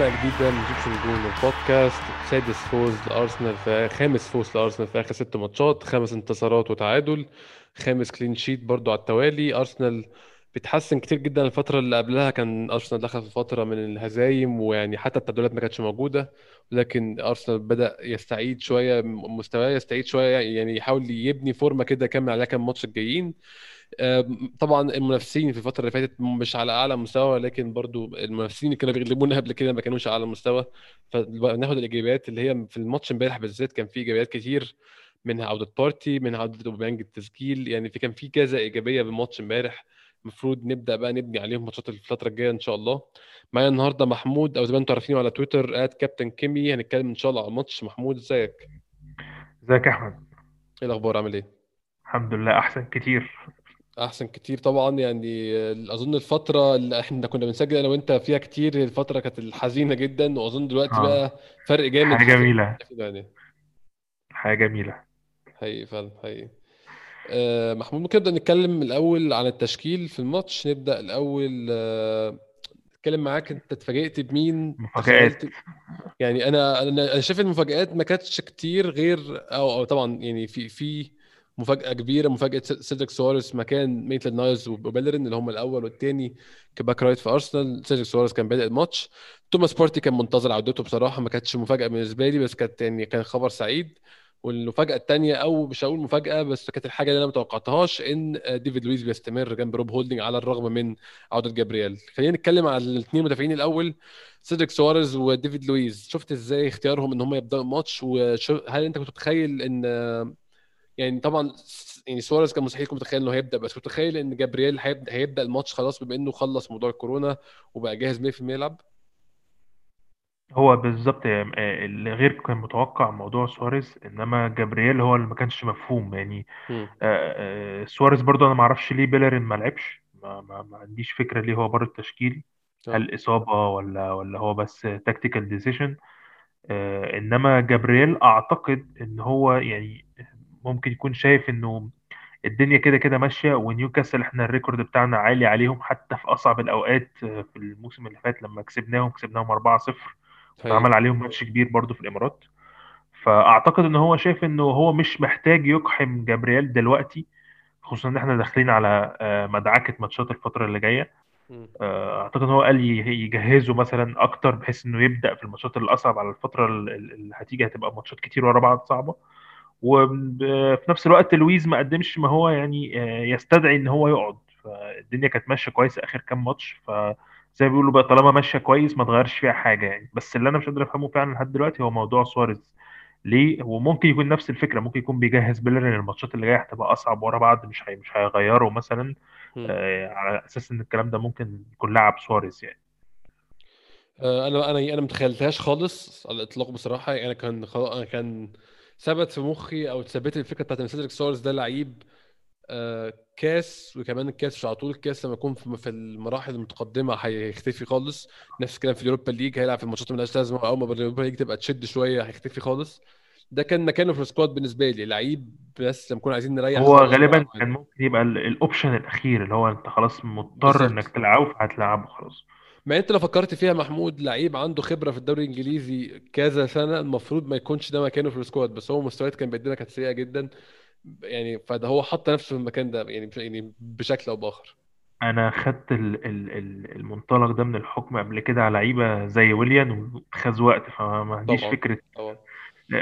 حلقة جديدة من جيبسون جون البودكاست. سادس فوز لأرسنال في خامس فوز لأرسنال في آخر ست ماتشات خمس انتصارات وتعادل خامس clean sheet برضو على التوالي. أرسنال بيتحسن كتير جدا الفترة اللي قبلها كان أرسنال دخل في فترة من الهزايم ويعني حتى التعادلات ما كانتش موجودة لكن أرسنال بدأ يستعيد شوية مستواه يستعيد شوية يعني يحاول يبني فورمة كده يكمل عليها كام ماتش الجايين. طبعا المنافسين في الفترة اللي فاتت مش على أعلى مستوى لكن برضو المنافسين اللي كانوا بيغلبونا قبل كده ما كانوش على مستوى. فناخد الإيجابيات اللي هي في الماتش امبارح بالذات كان في إيجابيات كتير منها عودة بارتي منها عودة أوباميانج التسجيل. يعني في كان في كذا إيجابية بالماتش امبارح. المفروض نبدأ بقى نبني عليهم ماتشات الفترة الجاية إن شاء الله. معايا النهاردة محمود أو زي ما أنتم عارفينه على تويتر at كابتن كيمي. هنتكلم إن شاء الله على الماتش. محمود إزيك؟ إزيك يا أحمد؟ إيه الأخبار؟ عامل إيه؟ الحمد لله أحسن كتير. أحسن كتير طبعا يعني أظن الفترة اللي إحنا كنا بنسجل أنا وأنت فيها كتير الفترة كانت الحزينة جدا وأظن دلوقتي آه. بقى فرق جامد جميلة. في يعني حاجة جميلة. حقيقي فعلا حقيقي. آه، محمود ممكن نبدأ نتكلم الأول عن التشكيل في الماتش؟ نبدأ الأول آه، نتكلم معاك أنت اتفاجئت بمين؟ مفاجآت. يعني أنا أنا شايف المفاجآت ما كانتش كتير غير أو أو طبعا يعني في في مفاجأة كبيرة مفاجأة سيد- سيدريك سواريز مكان ميتلاند نايلز وبيلرين اللي هم الأول والتاني ك back right في أرسنال. سيدريك سواريز كان بادئ الماتش. توماس بارتي كان منتظر عودته بصراحة ما كانتش مفاجأة بالنسبة لي بس كانت يعني كان خبر سعيد. والمفاجأة التانية أو مش هقول مفاجأة بس كانت الحاجة اللي أنا ما توقعتهاش إن ديفيد لويس بيستمر جنب روب هولدنج على الرغم من عودة جابرييل. خلينا نتكلم على الاثنين المدافعين الأول سيدريك سواريز وديفيد لويس شفت إزاي اختيارهم إن هم يبدأوا الماتش؟ وهل أنت كنت متخيل إن يعني طبعا يعني سواريز كان مستحيل كنت متخيل إنه هيبدأ بس كنت متخيل إن جابرييل هيبدأ الماتش خلاص بما إنه خلص موضوع الكورونا وبقى جاهز 100% يلعب؟ هو بالظبط آه، اللي غير كان متوقع موضوع سواريز إنما جابرييل هو اللي ما كانش مفهوم يعني. آه، آه، سواريز برضو أنا ما أعرفش ليه بيلرين ما لعبش ما, ما, ما عنديش فكرة ليه هو بره التشكيل. هل إصابة ولا ولا هو بس tactical decision إنما جابرييل أعتقد إن هو يعني ممكن يكون شايف إنه الدنيا كده كده ماشية ونيوكاسل إحنا الريكورد بتاعنا عالي عليهم حتى في أصعب الأوقات آه، في الموسم اللي فات لما كسبناهم كسبناهم 4-0 هي واتعمل عليهم ماتش كبير برضو في الإمارات. فأعتقد إن هو شايف إنه هو مش محتاج يقحم جابرييل دلوقتي خصوصا إن إحنا داخلين على آه، مدعكة ماتشات الفترة اللي جاية. آه، أعتقد إن هو قال يجهزه مثلا أكتر بحيث إنه يبدأ في الماتشات الأصعب على الفترة ال- ال- اللي هتيجي هتبقى ماتشات كتير ورا بعض صعبة. وفي نفس الوقت لويز ما قدمش ما هو يعني آه، يستدعي إن هو يقعد. فالدنيا كانت ماشية كويس آخر كام ماتش. فزي ما بيقولوا بقى طالما ماشية كويس ما تغيرش فيها حاجة يعني. بس اللي أنا مش قادر أفهمه فعلا لحد دلوقتي هو موضوع سواريز. ليه؟ وممكن يكون نفس الفكرة. ممكن يكون بيجهز بيلرين الماتشات اللي جاية هتبقى أصعب ورا بعض مش هي مش هيغيره مثلا. آه، على أساس إن الكلام ده ممكن يكون لعب سواريز يعني. آه، أنا أنا أنا متخيلتهاش خالص على الإطلاق بصراحة. يعني كان خلاص أنا كان ثبت في مخي أو اتثبت الفكرة بتاعت ان سيدريك سواريز ده لعيب آه، كاس وكمان الكاس مش على طول الكاس لما يكون في في المراحل المتقدمة هيختفي خالص. نفس الكلام في اليوروبا ليج هيلعب في الماتشات اللي ملهاش لازمة اول ما اليوروبا ليج تبقى تشد شوية هيختفي خالص. ده كان مكانه في ال squad بالنسبة لي لعيب بس لما نكون عايزين نريح هو غالبا كان ممكن يبقى ال- ال option الأخير اللي هو أنت خلاص مضطر إنك بالظبط تلعبه فهتلعبه خلاص. ما انت لو فكرت فيها محمود لعيب عنده خبرة في الدوري الإنجليزي كذا سنة المفروض ما يكونش ده مكانه في ال squad بس هو مستويات كان بيدينا كانت سيئة جدا. يعني فده هو حط نفسه في المكان ده يعني يعني بشكل أو بآخر. أنا خدت ال- ال- ال- المنطلق ده من الحكم قبل كده على لعيبة زي ويليان وخد وقت فما ما عنديش طبعا فكرة طبعا.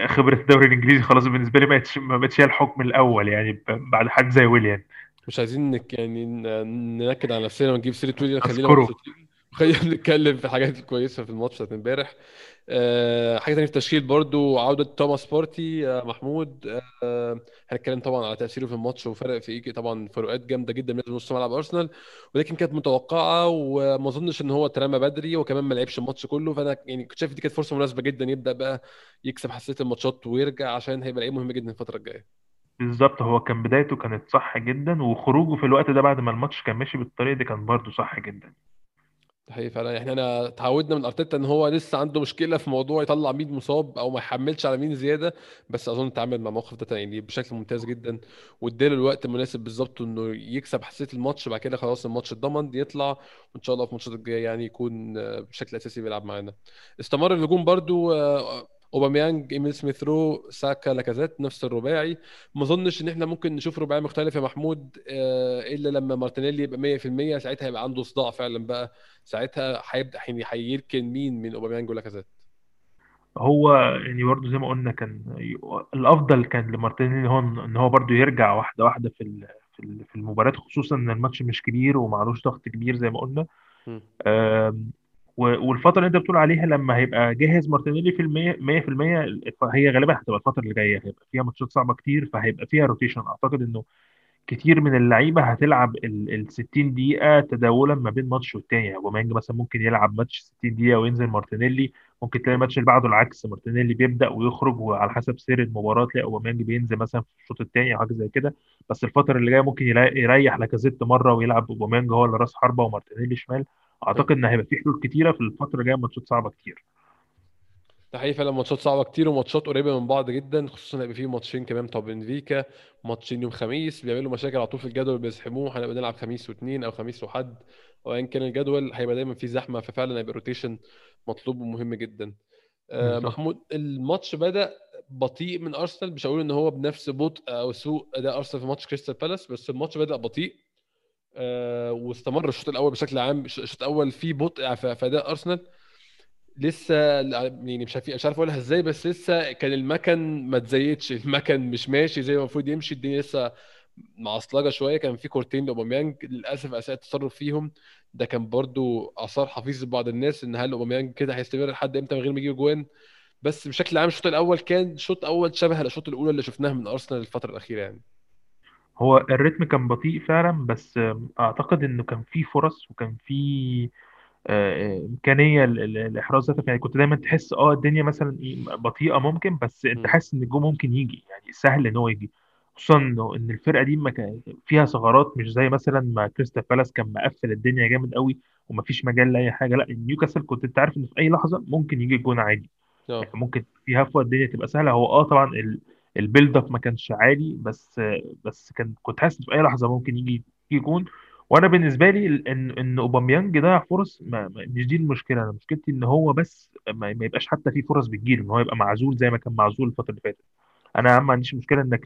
خبرة الدوري الإنجليزي خلاص بالنسبة لي ما بقتش ما بقتش هي الحكم الأول يعني بعد حد زي ويليان. مش عايزين يعني ننكد على نفسنا ونجيب سيرة ويليان خلينا مبسوطين. خلينا نتكلم في الحاجات الكويسه في الماتش بتاعت امبارح. آه، حاجة تانية في التشكيل برضو عودة توماس بارتي آه، محمود. آه، هنتكلم طبعا على تأثيره في الماتش وفرق في إيه طبعا فروقات جامدة جدا من نص ملعب أرسنال ولكن كانت متوقعة وما أظنش إن هو اترمى بدري وكمان ما لعبش الماتش كله. فأنا يعني كنت شايف دي كانت فرصة مناسبة جدا يبدأ بقى يكسب حساسية الماتشات ويرجع عشان هيبقى لعيب مهم جدا الفترة الجاية. بالظبط هو كان بدايته كانت صح جدا وخروجه في الوقت ده بعد ما الماتش كان ماشي بالطريقة دي كان برضه صح جدا. حقيقي فعلا. إحنا انا اتعودنا من أرتيتا إن هو لسه عنده مشكلة في موضوع يطلع مين مصاب أو ما يحملش على مين زيادة بس أظن اتعامل مع الموقف ده يعني بشكل ممتاز جدا. واداله الوقت المناسب بالظبط إنه يكسب حساسيه الماتش بعد كده خلاص الماتش اتضمن يطلع وإن شاء الله في الماتشات الجاية يعني يكون بشكل أساسي بيلعب معانا. استمر الهجوم برضو آه، اوباميانج إميل سميث رو ساكا لاكازيت نفس الرباعي. ما أظنش إن إحنا ممكن نشوف رباعي مختلف يا محمود آه، إلا لما مارتينيلي يبقى 100% ساعتها هيبقى عنده صداع فعلا بقى. ساعتها هيبدأ يعني هيركن مين من أوباميانج ولاكازيت هو يعني برضه زي ما قلنا كان الأفضل كان لمارتينيلي هو ان هو برضه يرجع واحدة واحدة في في ال- في المباريات خصوصا إن الماتش مش كبير ومعلوش ضغط كبير زي ما قلنا. والفترة اللي انت بتقول عليها لما هيبقى جاهز مارتينيلي في المية 100% هي غالبا هتبقى الفترة اللي جاية هيبقى فيها ماتشات صعبة كتير فهيبقى فيها rotation أعتقد إنه كتير من اللعيبة هتلعب ال ال 60 دقيقة تداولا ما بين ماتش والتاني. يعني أوباميانج مثلا ممكن يلعب ماتش 60 دقيقة وينزل مارتينيلي ممكن تلاقي الماتش اللي بعده العكس مارتينيلي بيبدأ ويخرج وعلى حسب سير المباراة تلاقي أوباميانج بينزل مثلا في الشوط الثاني أو حاجة زي كده. بس الفترة اللي جاية ممكن يريح لاكازيت مرة ويلعب أوباميانج هو اللي راس حربة ومارتينيلي شمال. أعتقد إن هيبقى في حلول كتيرة في الفترة اللي جاية ماتشات صعبة كتير. ده حقيقي فعلا ماتشات صعبة كتير وماتشات قريبة من بعض جدا خصوصا هيبقى فيه ماتشين كمان بتوع بنفيكا ماتشين يوم خميس بيعملوا مشاكل على طول في الجدول بيزحموه هنبقى نلعب خميس واثنين أو خميس وحد أو ايا كان الجدول هيبقى دايما فيه زحمة ففعلا هيبقى rotation مطلوب ومهم جدا. آه، محمود الماتش بدأ بطيء من أرسنال مش هقول إن هو بنفس بطء أو سوء أداء أرسنال في ماتش كريستال بالاس بس الماتش بدأ بطيء. آه، واستمر الشوط الأول بشكل عام الشوط الأول فيه بطء في في أداء أرسنال لسه يعني مش عارف مش عارف أقولها إزاي بس لسه كان المكن ما اتزيتش. المكن مش ماشي زي ما المفروض يمشي. الدنيا لسه معصلجة شوية. كان في كورتين لأوباميانج. للأسف اساء التصرف فيهم ده كان برضو آثار حفيظ لبعض الناس إن هل أوباميانج كده هيستمر لحد إمتى من غير ما يجيب جوان؟ بس بشكل عام الشوط الأول كان شوط أول شبه الاشواط الأولى اللي شفناها من أرسنال الفترة الأخيرة يعني. هو ال rhythm كان بطيء فعلا بس أعتقد إنه كان في فرص وكان في إمكانية ل- ل- لإحراز هدف يعني كنت دايما تحس آه الدنيا مثلا إيه بطيئة ممكن بس أنت. حاسس إن الجون ممكن يجي. يعني سهل إن هو يجي. خصوصا إن الفرقة دي ما كان فيها ثغرات مش زي مثلا ما كريستال بالاس كان مقفل الدنيا جامد قوي ومفيش مجال لأي حاجة. لأ نيوكاسل كنت أنت عارف إن في أي لحظة ممكن يجي الجون عادي. يعني آه ممكن في هفوة الدنيا تبقى سهلة. هو آه طبعا ال- ال build up ما كانش عالي بس بس كان كنت حاسس في أي لحظة ممكن يجي يجي جون. وأنا بالنسبة لي ال- ان ان اوباميانج ضيع فرص ما ما- مش دي المشكلة. أنا مشكلتي ان هو بس ما, ما يبقاش حتى في فرص بتجيله ان هو يبقى معزول زي ما كان معزول الفترة اللي فاتت. أنا أهم ما عنديش مشكله انك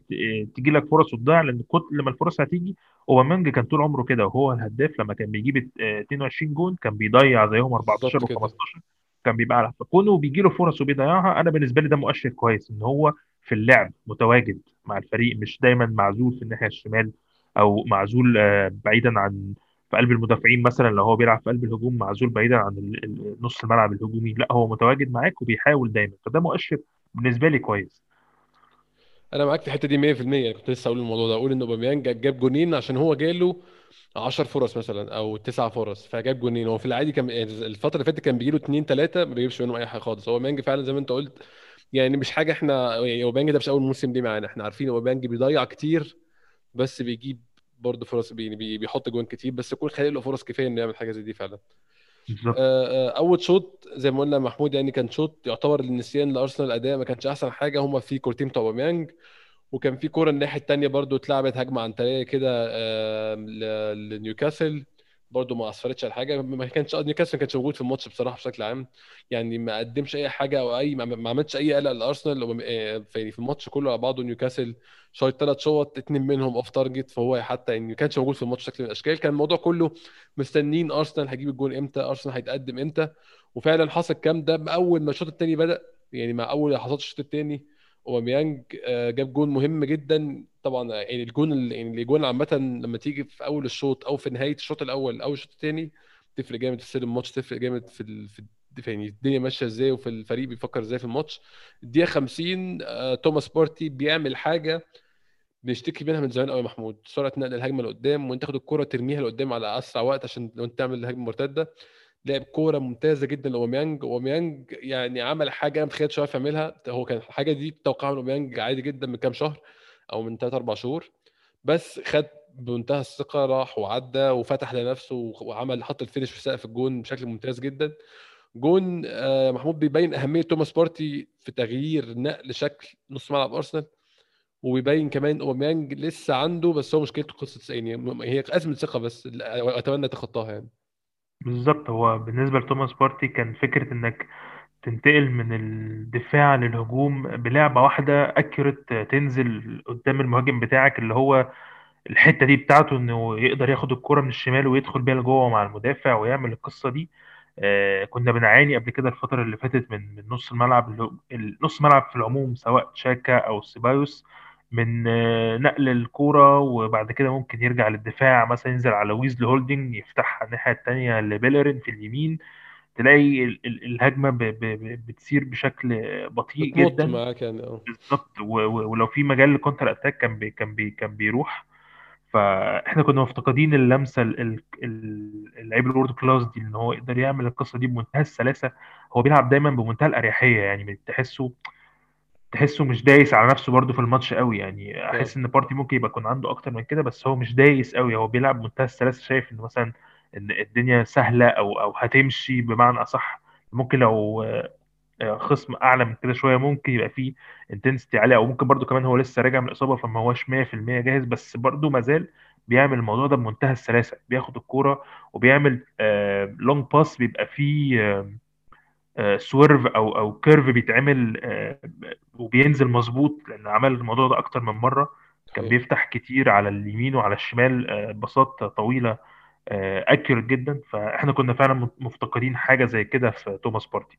تجي لك فرص وتضيع لأن كل لما الفرص هتيجي اوباميانج كان طول عمره كده وهو الهداف لما كان بيجيب آه 22 جون كان بيضيع زيهم 14 بالظبط كده. و15 كان بيبقى على فكونه بيجي له فرص وبيضيعها. أنا بالنسبة لي ده مؤشر كويس ان هو في اللعب متواجد مع الفريق مش دايما معزول في الناحية الشمال. أو معزول آه، بعيدا عن في قلب المدافعين مثلا لو هو بيلعب في قلب الهجوم معزول بعيدا عن نص الملعب الهجومي. لا هو متواجد معاك وبيحاول دايما فده مؤشر بالنسبة لي كويس. أنا معاك في الحتة دي 100% كنت لسه أقول الموضوع ده. أقول إن أوباميانج جاب جونين عشان هو جاله 10 فرص مثلا أو 9 فرص فجاب جونين. هو في العادي كان الفترة اللي فاتت كان بيجي له 2 3 ما بيجيبش منهم أي حاجة خالص. هو أوباميانج فعلا زي ما أنت قلت يعني مش حاجة إحنا يعني أوباميانج ده مش أول موسم ليه معانا. إحنا عارفين أوباميانج بيضيع كتير بس بيجيب برضه فرص بي بي- بيحط جوان كتير بس يكون خالق له فرص كفاية إنه يعمل حاجة زي دي فعلا. آه، آه، أول شوط زي ما قلنا محمود يعني كان شوط يعتبر للنسيان لأرسنال الاداء ما كانش أحسن حاجة. هما في كورتين بتوع أوباميانج وكان في كورة الناحية الثانية برضو اتلعبت هجمة عنتريه كده آه، لنيوكاسل. برضو ما أثرتش على حاجة ما كانش نيوكاسل ما كانش موجود في الماتش بصراحة بشكل عام. يعني ما قدمش أي حاجة أو أي ما عملش أي قلق لأرسنال. آه، في الماتش كله على بعضه نيوكاسل شايط ثلاث shots اتنين منهم off target فهو حتى يعني ما كانش موجود في الماتش شكل من الأشكال. كان الموضوع كله مستنين أرسنال هيجيب الجول إمتى أرسنال هيتقدم إمتى. وفعلا حصل الكلام ده أول ما الشوط الثاني بدأ. يعني مع أول لحظات الشوط الثاني اوباميانج آه، جاب جون مهم جدا. طبعا يعني الجون ال- يعني الجون عامة لما تيجي في أول الشوط أو في نهاية الشوط الأول أو الشوط الثاني تفرق جامد في سير الماتش تفرق جامد في ال... في يعني الدنيا ماشية إزاي وفي الفريق بيفكر إزاي في الماتش. الدقيقة 50 آه، توماس بارتي بيعمل حاجة بنشتكي منها من زمان قوي يا محمود. سرعة نقل الهجمة لقدام وأنت تاخد الكرة ترميها لقدام على أسرع وقت عشان لو أنت تعمل الهجمة مرتدة. لعب كورة ممتازة جدا لأوباميانج. أوباميانج يعني عمل حاجة أنا متخيلش عارف يعملها. هو كان الحاجة دي توقعها من أوباميانج عادي جدا من كام شهر أو من 3 4 شهور. بص خد بمنتهى الثقة راح وعدى وفتح لنفسه وعمل حط ال finish في سقف الجون بشكل ممتاز جدا. جون آه، محمود بيبين أهمية توماس بارتي في تغيير نقل شكل نص ملعب أرسنال. وبيبين كمان أوباميانج لسه عنده بس هو مشكلته قصة يعني هي ازمه ثقه بس أتمنى تخطاها يعني. بالظبط. هو بالنسبة لتوماس بارتي كان فكرة إنك تنتقل من الدفاع للهجوم بلعبة واحدة accurate تنزل قدام المهاجم بتاعك اللي هو الحتة دي بتاعته إنه يقدر ياخد الكرة من الشمال ويدخل بيها لجوه مع المدافع ويعمل القصة دي. آه كنا بنعاني قبل كده الفترة اللي فاتت من من نص الملعب النص الملعب في العموم سواء تشاكا أو سيبايوس. من آه نقل الكورة وبعد كده ممكن يرجع للدفاع مثلا ينزل على ويزلي لهولدنج يفتحها الناحية التانية لبيلرين في اليمين. تلاقي ال- ال- الهجمة ب- ب- ب- بتسير بشكل بطيء جدا. يعني آه. بالظبط ولو في مجال ل counter attack كان بي كان بي كان بيروح. فاحنا كنا مفتقدين اللمسة ال- ال- ال- اللعيب ال world class دي إن هو يقدر يعمل القصة دي بمنتهى السلاسة. هو بيلعب دايما بمنتهى الأريحية يعني تحسه تحسه مش دايس على نفسه برضه في الماتش قوي يعني. أحس إن بارتي ممكن يبقى يكون عنده أكتر من كده بس هو مش دايس قوي. هو بيلعب بمنتهى السلاسة. شايف إن مثلا إن الدنيا سهلة أو أو هتمشي بمعنى أصح ممكن لو آه، خصم أعلى من كده شوية ممكن يبقى فيه intensity عاليه أو ممكن برضو كمان هو لسه راجع من الإصابة فما هوش 100% جاهز. بس برضو ما زال بيعمل الموضوع ده بمنتهى السلاسة. بياخد الكورة وبيعمل long pass بيبقى فيه swerve أو أو curve بيتعمل آه، وبينزل مظبوط لأن عمل الموضوع ده أكتر من مرة. كان بيفتح كتير على اليمين وعلى الشمال آه، باصات طويلة accurate جدا. فإحنا كنا فعلا مفتقدين حاجة زي كده في توماس بارتي.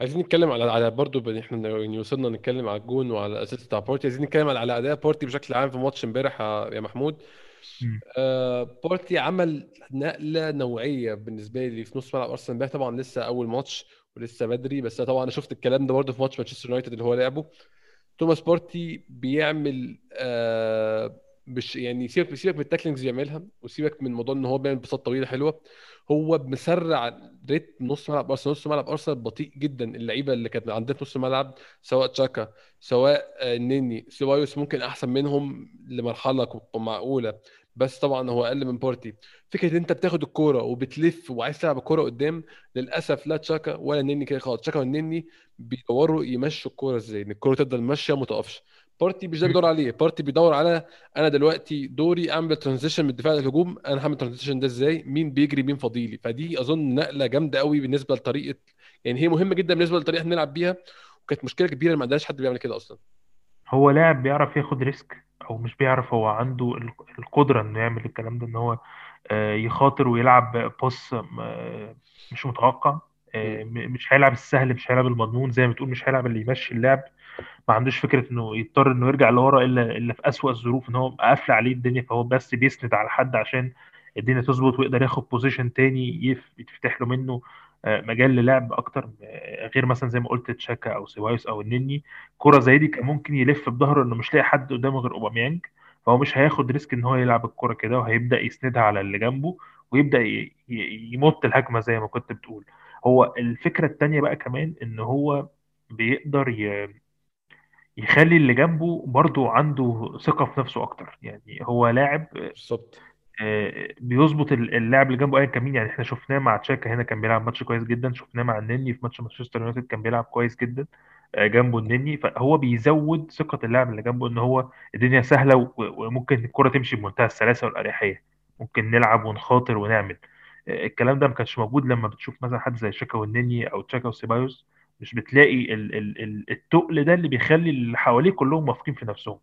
عايزين نتكلم على على برضه إحنا يعني وصلنا نتكلم على الجون وعلى الأسيست بتاع بارتي. عايزين نتكلم على على أداء بارتي بشكل عام في ماتش امبارح يا محمود. آه بارتي عمل نقلة نوعية بالنسبة لي في نص ملعب أرسنال امبارح. طبعا لسه أول ماتش ولسه بدري بس طبعا أنا شفت الكلام ده برضه في ماتش مانشستر يونايتد اللي هو لعبه. توماس بارتي بيعمل آه مش يعني سيبك سيبك من ال tacklings بيعملها وسيبك من موضوع إن هو بيعمل باصات طويله حلوة. هو مسرع rate نص ملعب أرسنال. نص ملعب أرسنال بطيء جدا. اللعيبة اللي كانت عندها نص الملعب سواء تشاكا سواء آه، نني سيبايوس ممكن أحسن منهم لمرحلة معقولة. بس طبعا هو أقل من بارتي فكرة إن أنت بتاخد الكورة وبتلف وعايز تلعب الكورة قدام للأسف لا تشاكا ولا نني كده خالص. تشاكا والنني بيدوروا يمشوا الكورة إزاي؟ إن الكورة تفضل ماشية ما بارتي مش ده بيدور عليه. بارتي بيدور على أنا دلوقتي دوري أعمل transition من الدفاع للهجوم أنا هعمل transition ده إزاي؟ مين بيجري؟ مين فاضيلي؟ فدي أظن نقلة جامدة قوي بالنسبة لطريقة يعني هي مهمة جدا بالنسبة للطريقه اللي بنلعب بيها وكانت مشكلة كبيرة ما عندناش حد بيعمل كده أصلا. هو لاعب بيعرف ياخد risk أو مش بيعرف هو عنده ال- القدرة إنه يعمل الكلام ده إن هو آه، يخاطر ويلعب pass آه، مش متوقع. آه، مش هيلعب السهل مش هيلعب المضمون زي ما بتقول مش هيلعب اللي يمشي اللعب. ما عندوش فكرة إنه يضطر إنه يرجع لورا إلا إلا في أسوأ الظروف إن هو قافل عليه الدنيا فهو بس بيسند على حد عشان الدنيا تظبط ويقدر ياخد position تاني يتفتح له منه آه، مجال للعب أكتر آه، غير مثلا زي ما قلت تشاكا أو سيبايوس أو النني كرة زي دي كان ممكن يلف بظهره إنه مش لاقي حد قدامه غير أوباميانج فهو مش هياخد risk إن هو يلعب الكرة كده وهيبدأ يسندها على اللي جنبه ي- يمط الهجمة زي ما كنت بتقول. هو الفكرة التانية بقى كمان إن هو بيقدر ي- يخلي اللي جنبه برضو عنده ثقة في نفسه أكتر. يعني هو لاعب بالظبط. آه، بيظبط ال- اللاعب اللي جنبه أيا كان مين. يعني إحنا شفناه مع تشاكا هنا كان بيلعب ماتش كويس جدا. شفناه مع النني في ماتش مانشستر يونايتد كان بيلعب كويس جدا آه، جنبه النني فهو بيزود ثقة اللاعب اللي جنبه إن هو الدنيا سهلة وممكن الكرة تمشي بمنتهى السلاسة والأريحية. ممكن نلعب ونخاطر ونعمل. آه، الكلام ده ما كانش موجود لما بتشوف مثلا حد زي تشاكا والنني أو تشاكا وسيبايوس. مش بتلاقي ال ال ال التقل ده اللي بيخلي اللي حواليه كلهم واثقين في نفسهم.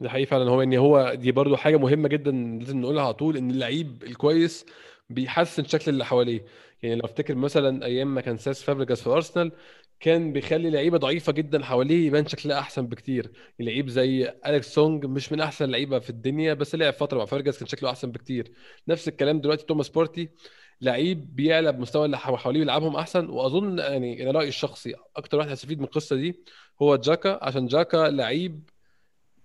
ده حقيقي فعلا. هو إن هو دي برضو حاجة مهمة جدا لازم نقولها على طول إن اللعيب الكويس بيحسن شكل اللي حواليه. يعني لو أفتكر مثلا أيام ما كان ساس فابريجاس في أرسنال كان بيخلي لعيبة ضعيفة جدا حواليه يبان شكلها أحسن بكتير. لعيب زي أليكس سونج مش من أحسن اللعيبة في الدنيا بس لعب فترة مع فابريجاس كان شكله أحسن بكتير. نفس الكلام دلوقتي توماس بارتي لعيب بيعلى بمستوى اللي حو- حواليه بيلعبهم أحسن. وأظن يعني أنا رأيي الشخصي أكتر واحد هيستفيد من القصة دي هو جاكا. عشان جاكا لعيب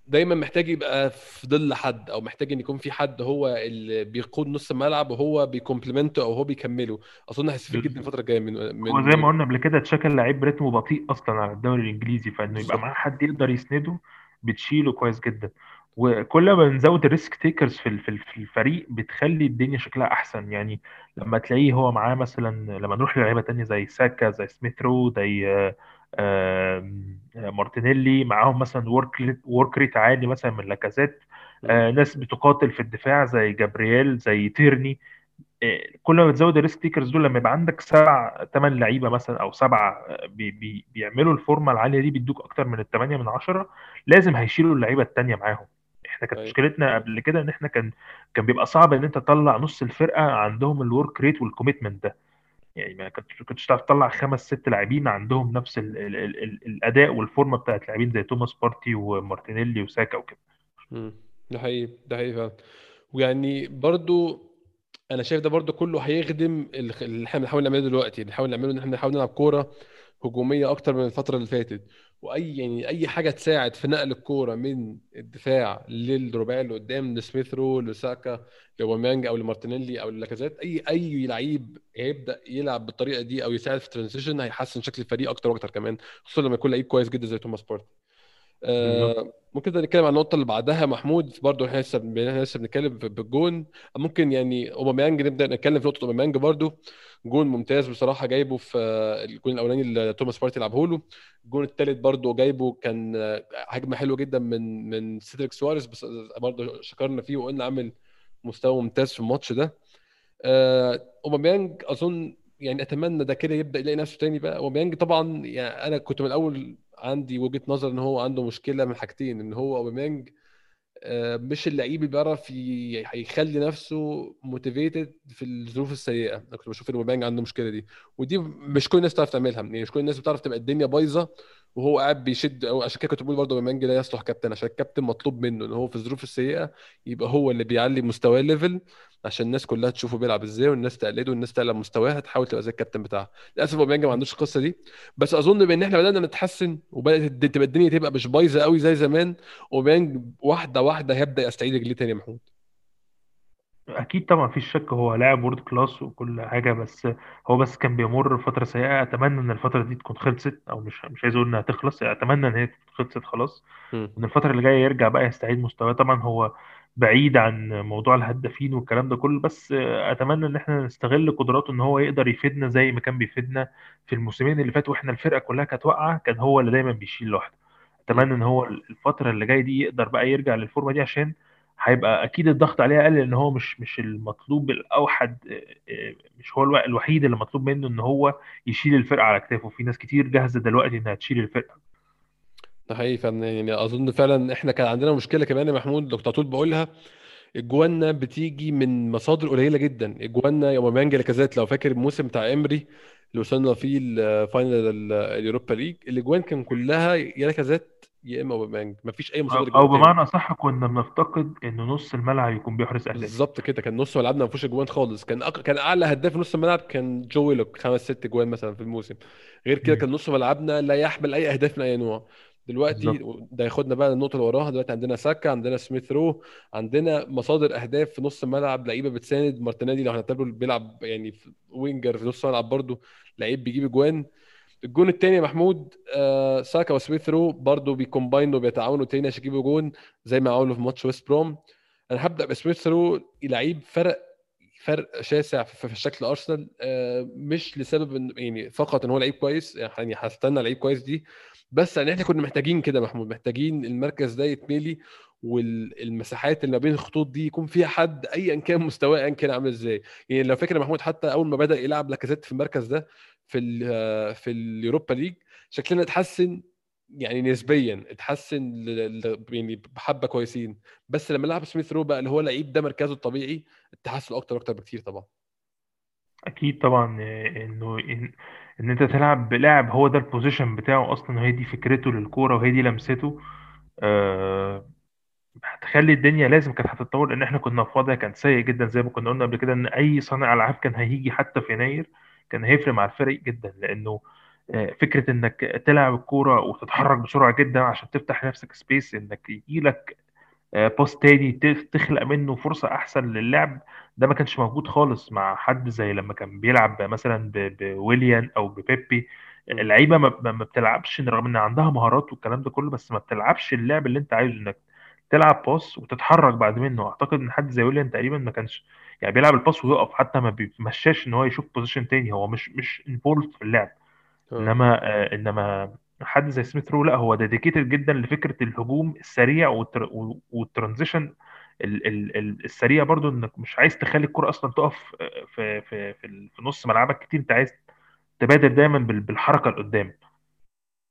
دايما محتاج يبقى في ظل حد أو محتاج إن يكون في حد هو اللي بيقود نص الملعب وهو بي complement ه أو هو بيكمله. أظن هيستفيد جدا الفترة الجاية من هو من زي ما قلنا قبل كده جاكا لعيب رتمه بطيء أصلا على الدوري الإنجليزي فإنه يبقى معاه حد يقدر يسنده بتشيله كويس جدا. وكل ما بنزود ال risk takers في في ال- في الفريق بتخلي الدنيا شكلها أحسن. يعني لما تلاقيه هو معاه مثلا لما نروح للعيبة تانية زي ساكا زي سميث رو زي مارتينيلي معاهم مثلا work work rate عالي مثلا من لاكازيت. آه، ناس بتقاتل في الدفاع زي جابرييل زي تيرني. آه، كل ما بتزود ال risk takers دول لما يبقى عندك سبع ثمان لعيبة مثلا أو سبعه آه، بي بي بيعملوا الفورمه العالية دي بيدوك أكتر من الثمانيه من عشرة لازم هيشيلوا اللعيبة التانية معاهم. إحنا كانت أيوه مشكلتنا قبل كده إن إحنا كان كان بيبقى صعب إن أنت تطلع نص الفرقة عندهم ال work rate وال commitment ده. يعني ما كنتش كنتش تعرف تطلع خمس ست لاعبين عندهم نفس ال ال ال ال الأداء والفورمه بتاعت لاعبين زي توماس بارتي ومارتينيلي وساكا وكده. مم. ده حقيقي ده حقيقي فعلا. ويعني برضو أنا شايف ده برضو كله هيخدم ال- اللي إحنا بنحاول نعمله دلوقتي. اللي بنحاول نعمله إن إحنا نحاول نلعب كورة هجومية أكتر من الفترة اللي فاتت. وأي يعني أي حاجة تساعد في نقل الكورة من الدفاع للرباعي اللي قدام لسميث رو لساكا لأوباميانج أو لمارتينيلي أو للاكازيت أي أي لعيب هيبدأ يلعب بالطريقة دي أو يساعد في ال transition هيحسن شكل الفريق أكتر وأكتر كمان خصوصا لما يكون لعيب كويس جدا زي توماس بارتي آه، ممكن نتكلم عن النقطة اللي بعدها محمود برضه إحنا لسه إحنا لسه بنتكلم بالجون ممكن يعني أوباميانج نبدأ نتكلم في نقطة أوباميانج برضه جون ممتاز بصراحة جايبه في آه، الجون الأولاني اللي توماس بارتي لعبه له. الجون الثالث برضه جايبه كان آه، هجمة حلوة جدا من من سيدريك سواريز بس برضه شكرنا فيه وقلنا عامل مستوى ممتاز في الماتش ده. آه، أوباميانج أظن يعني أتمنى ده كده يبدأ يلاقي نفسه تاني بقى. أوباميانج طبعا يعني أنا كنت من الأول عندي وجهة نظر إن هو عنده مشكلة من حاجتين إن هو أوباميانج آه، مش اللعيب اللي بيعرف ي- يخلي نفسه motivated في الظروف السيئة. أنا كنت بشوف إن عنده المشكلة دي. ودي مش كل الناس بتعرف تعملها. يعني مش كل الناس بتعرف تبقى الدنيا بايظة وهو قاعد بيشد أو عشان كده كنت بقول برضه اوباميانج لا يصلح كابتن عشان الكابتن مطلوب منه إن هو في الظروف السيئة يبقى هو اللي بيعلي مستواه level عشان الناس كلها تشوفه بيلعب إزاي والناس تقلده والناس تعلى مستواها تحاول تبقى زي الكابتن بتاعها للأسف اوباميانج ما عندوش القصة دي. بس أظن بإن إحنا بدأنا نتحسن وبدأت تبقى الدنيا تبقى مش بايظة قوي زي زمان أوباميانج واحدة واحدة هيبدأ يستعيد رجليه تاني يا محمود. أكيد طبعا مفيش شك هو لاعب world class وكل حاجة بس هو بس كان بيمر فترة سيئة أتمنى إن الفترة دي تكون خلصت أو مش مش عايز أقول إنها تخلص أتمنى إن هي خلصت خلاص. وان الفترة اللي جاية يرجع بقى يستعيد مستواه طبعا هو بعيد عن موضوع الهدافين والكلام ده كله بس أتمنى إن إحنا نستغل قدراته إن هو يقدر يفيدنا زي ما كان بيفيدنا في الموسمين اللي فاتوا وإحنا الفرقة كلها كانت واقعة كان هو اللي دايما بيشيل لوحده. أتمنى إن هو الفترة اللي جاية دي يقدر بقى يرجع للفورمة دي عشان هيبقى أكيد الضغط عليه أقل لأن هو مش مش المطلوب الأوحد مش هو الو- الوحيد اللي مطلوب منه إن هو يشيل الفرقة على كتافه. في ناس كتير جاهزة دلوقتي إنها تشيل الفرقة. ده حقيقي يعني أظن فعلا إحنا كان عندنا مشكلة كمان يا محمود لو طول بقولها إجواننا بتيجي من مصادر قليلة جدا. إجواننا يا أوباميانج لاكازيت لو فاكر الموسم بتاع إمري اللي وصلنا فيه ال final ال- اليوروبا ليج. الإجوان كان كلها يا لاكازيت يا إما اوباميانج مفيش أي أو اجوان تاني بمعنى اصح كنا بنفتقد إن نص الملعب يكون بيحرز أهداف. بالظبط كده كان نص ملعبنا ما فيهوش أجوان خالص. كان أق... كان أعلى هداف نص الملعب كان جو ويلوك خمس ست أجوان مثلا في الموسم. غير كده. كان نص ملعبنا لا يحمل أي أهداف من أي نوع. دلوقتي بالظبط. ده ياخدنا بقى للنقطه اللي وراها. دلوقتي عندنا ساكا عندنا سميث رو عندنا مصادر أهداف في نص الملعب. لعيبة بتساند. مارتينيلي لو هنعتبره بيلعب يعني في winger في نص الملعب برضه لعيب بيجيب أجوان. الجون التاني يا محمود آه ساكا وسميث رو برضه بي combine وا وبيتعاونوا تاني عشان يجيبوا جون زي ما عملوا في ماتش ويست بروم. أنا هبدأ بسميث رو لعيب فرق فرق شاسع في شكل أرسنال آه، مش لسبب إن يعني فقط إن هو لعيب كويس يعني هستنى لعيب كويس دي. بس يعني إحنا كنا محتاجين كده محمود محتاجين المركز ده يتملي والمساحات اللي ما بين الخطوط دي يكون فيها حد ايا كان مستواه ايا كان عامل إزاي. يعني لو فاكر محمود حتى أول ما بدأ يلعب لاكازيت في المركز ده في ال في اليوروبا ليج شكلنا اتحسن يعني نسبيا اتحسن يعني بحبة كويسين. بس لما لعب سميث رو بقى اللي هو لعيب ده مركزه الطبيعي التحسن أكتر أكتر بكتير طبعا. أكيد طبعا آه، إنه إن, إن أنت تلعب بلاعب هو ده ال position بتاعه أصلا وهي دي فكرته للكورة وهي دي لمسته. آه، هتخلي الدنيا لازم كانت هتتطور لأن إحنا كنا في وضع كان سيء جدا زي ما كنا قلنا قبل كده إن أي صانع ألعاب كان هيجي حتى في يناير كان هيفرق مع الفريق جدا لأنه آه، فكرة إنك تلعب الكورة وتتحرك بسرعة جدا عشان تفتح لنفسك space إنك يجي لك pass تاني ت- تخلق منه فرصة أحسن للعب ده ما كانش موجود خالص مع حد زي لما كان بيلعب مثلا بويليان أو ببيبي. اللعيبة ما بتلعبش رغم إن عندها مهارات والكلام ده كله بس ما بتلعبش اللعب اللي أنت عايزه إنك تلعب pass وتتحرك بعد منه. أعتقد إن حد زي ويليان تقريبا ما كانش يعني بيلعب ال pass ويقف حتى ما بيمشاش إن هو يشوف position تاني. هو مش مش involved في اللعب. آه. إنما آه إنما حد زي سميث رو لأ هو dedicated جدا لفكرة الهجوم السريع وال tr... وال transition ال... ال... ال- السريع برضو إنك مش عايز تخلي الكرة أصلا تقف آه، في في في, في نص ملعبك كتير. أنت عايز تبادر دايما بال- بالحركة لقدام.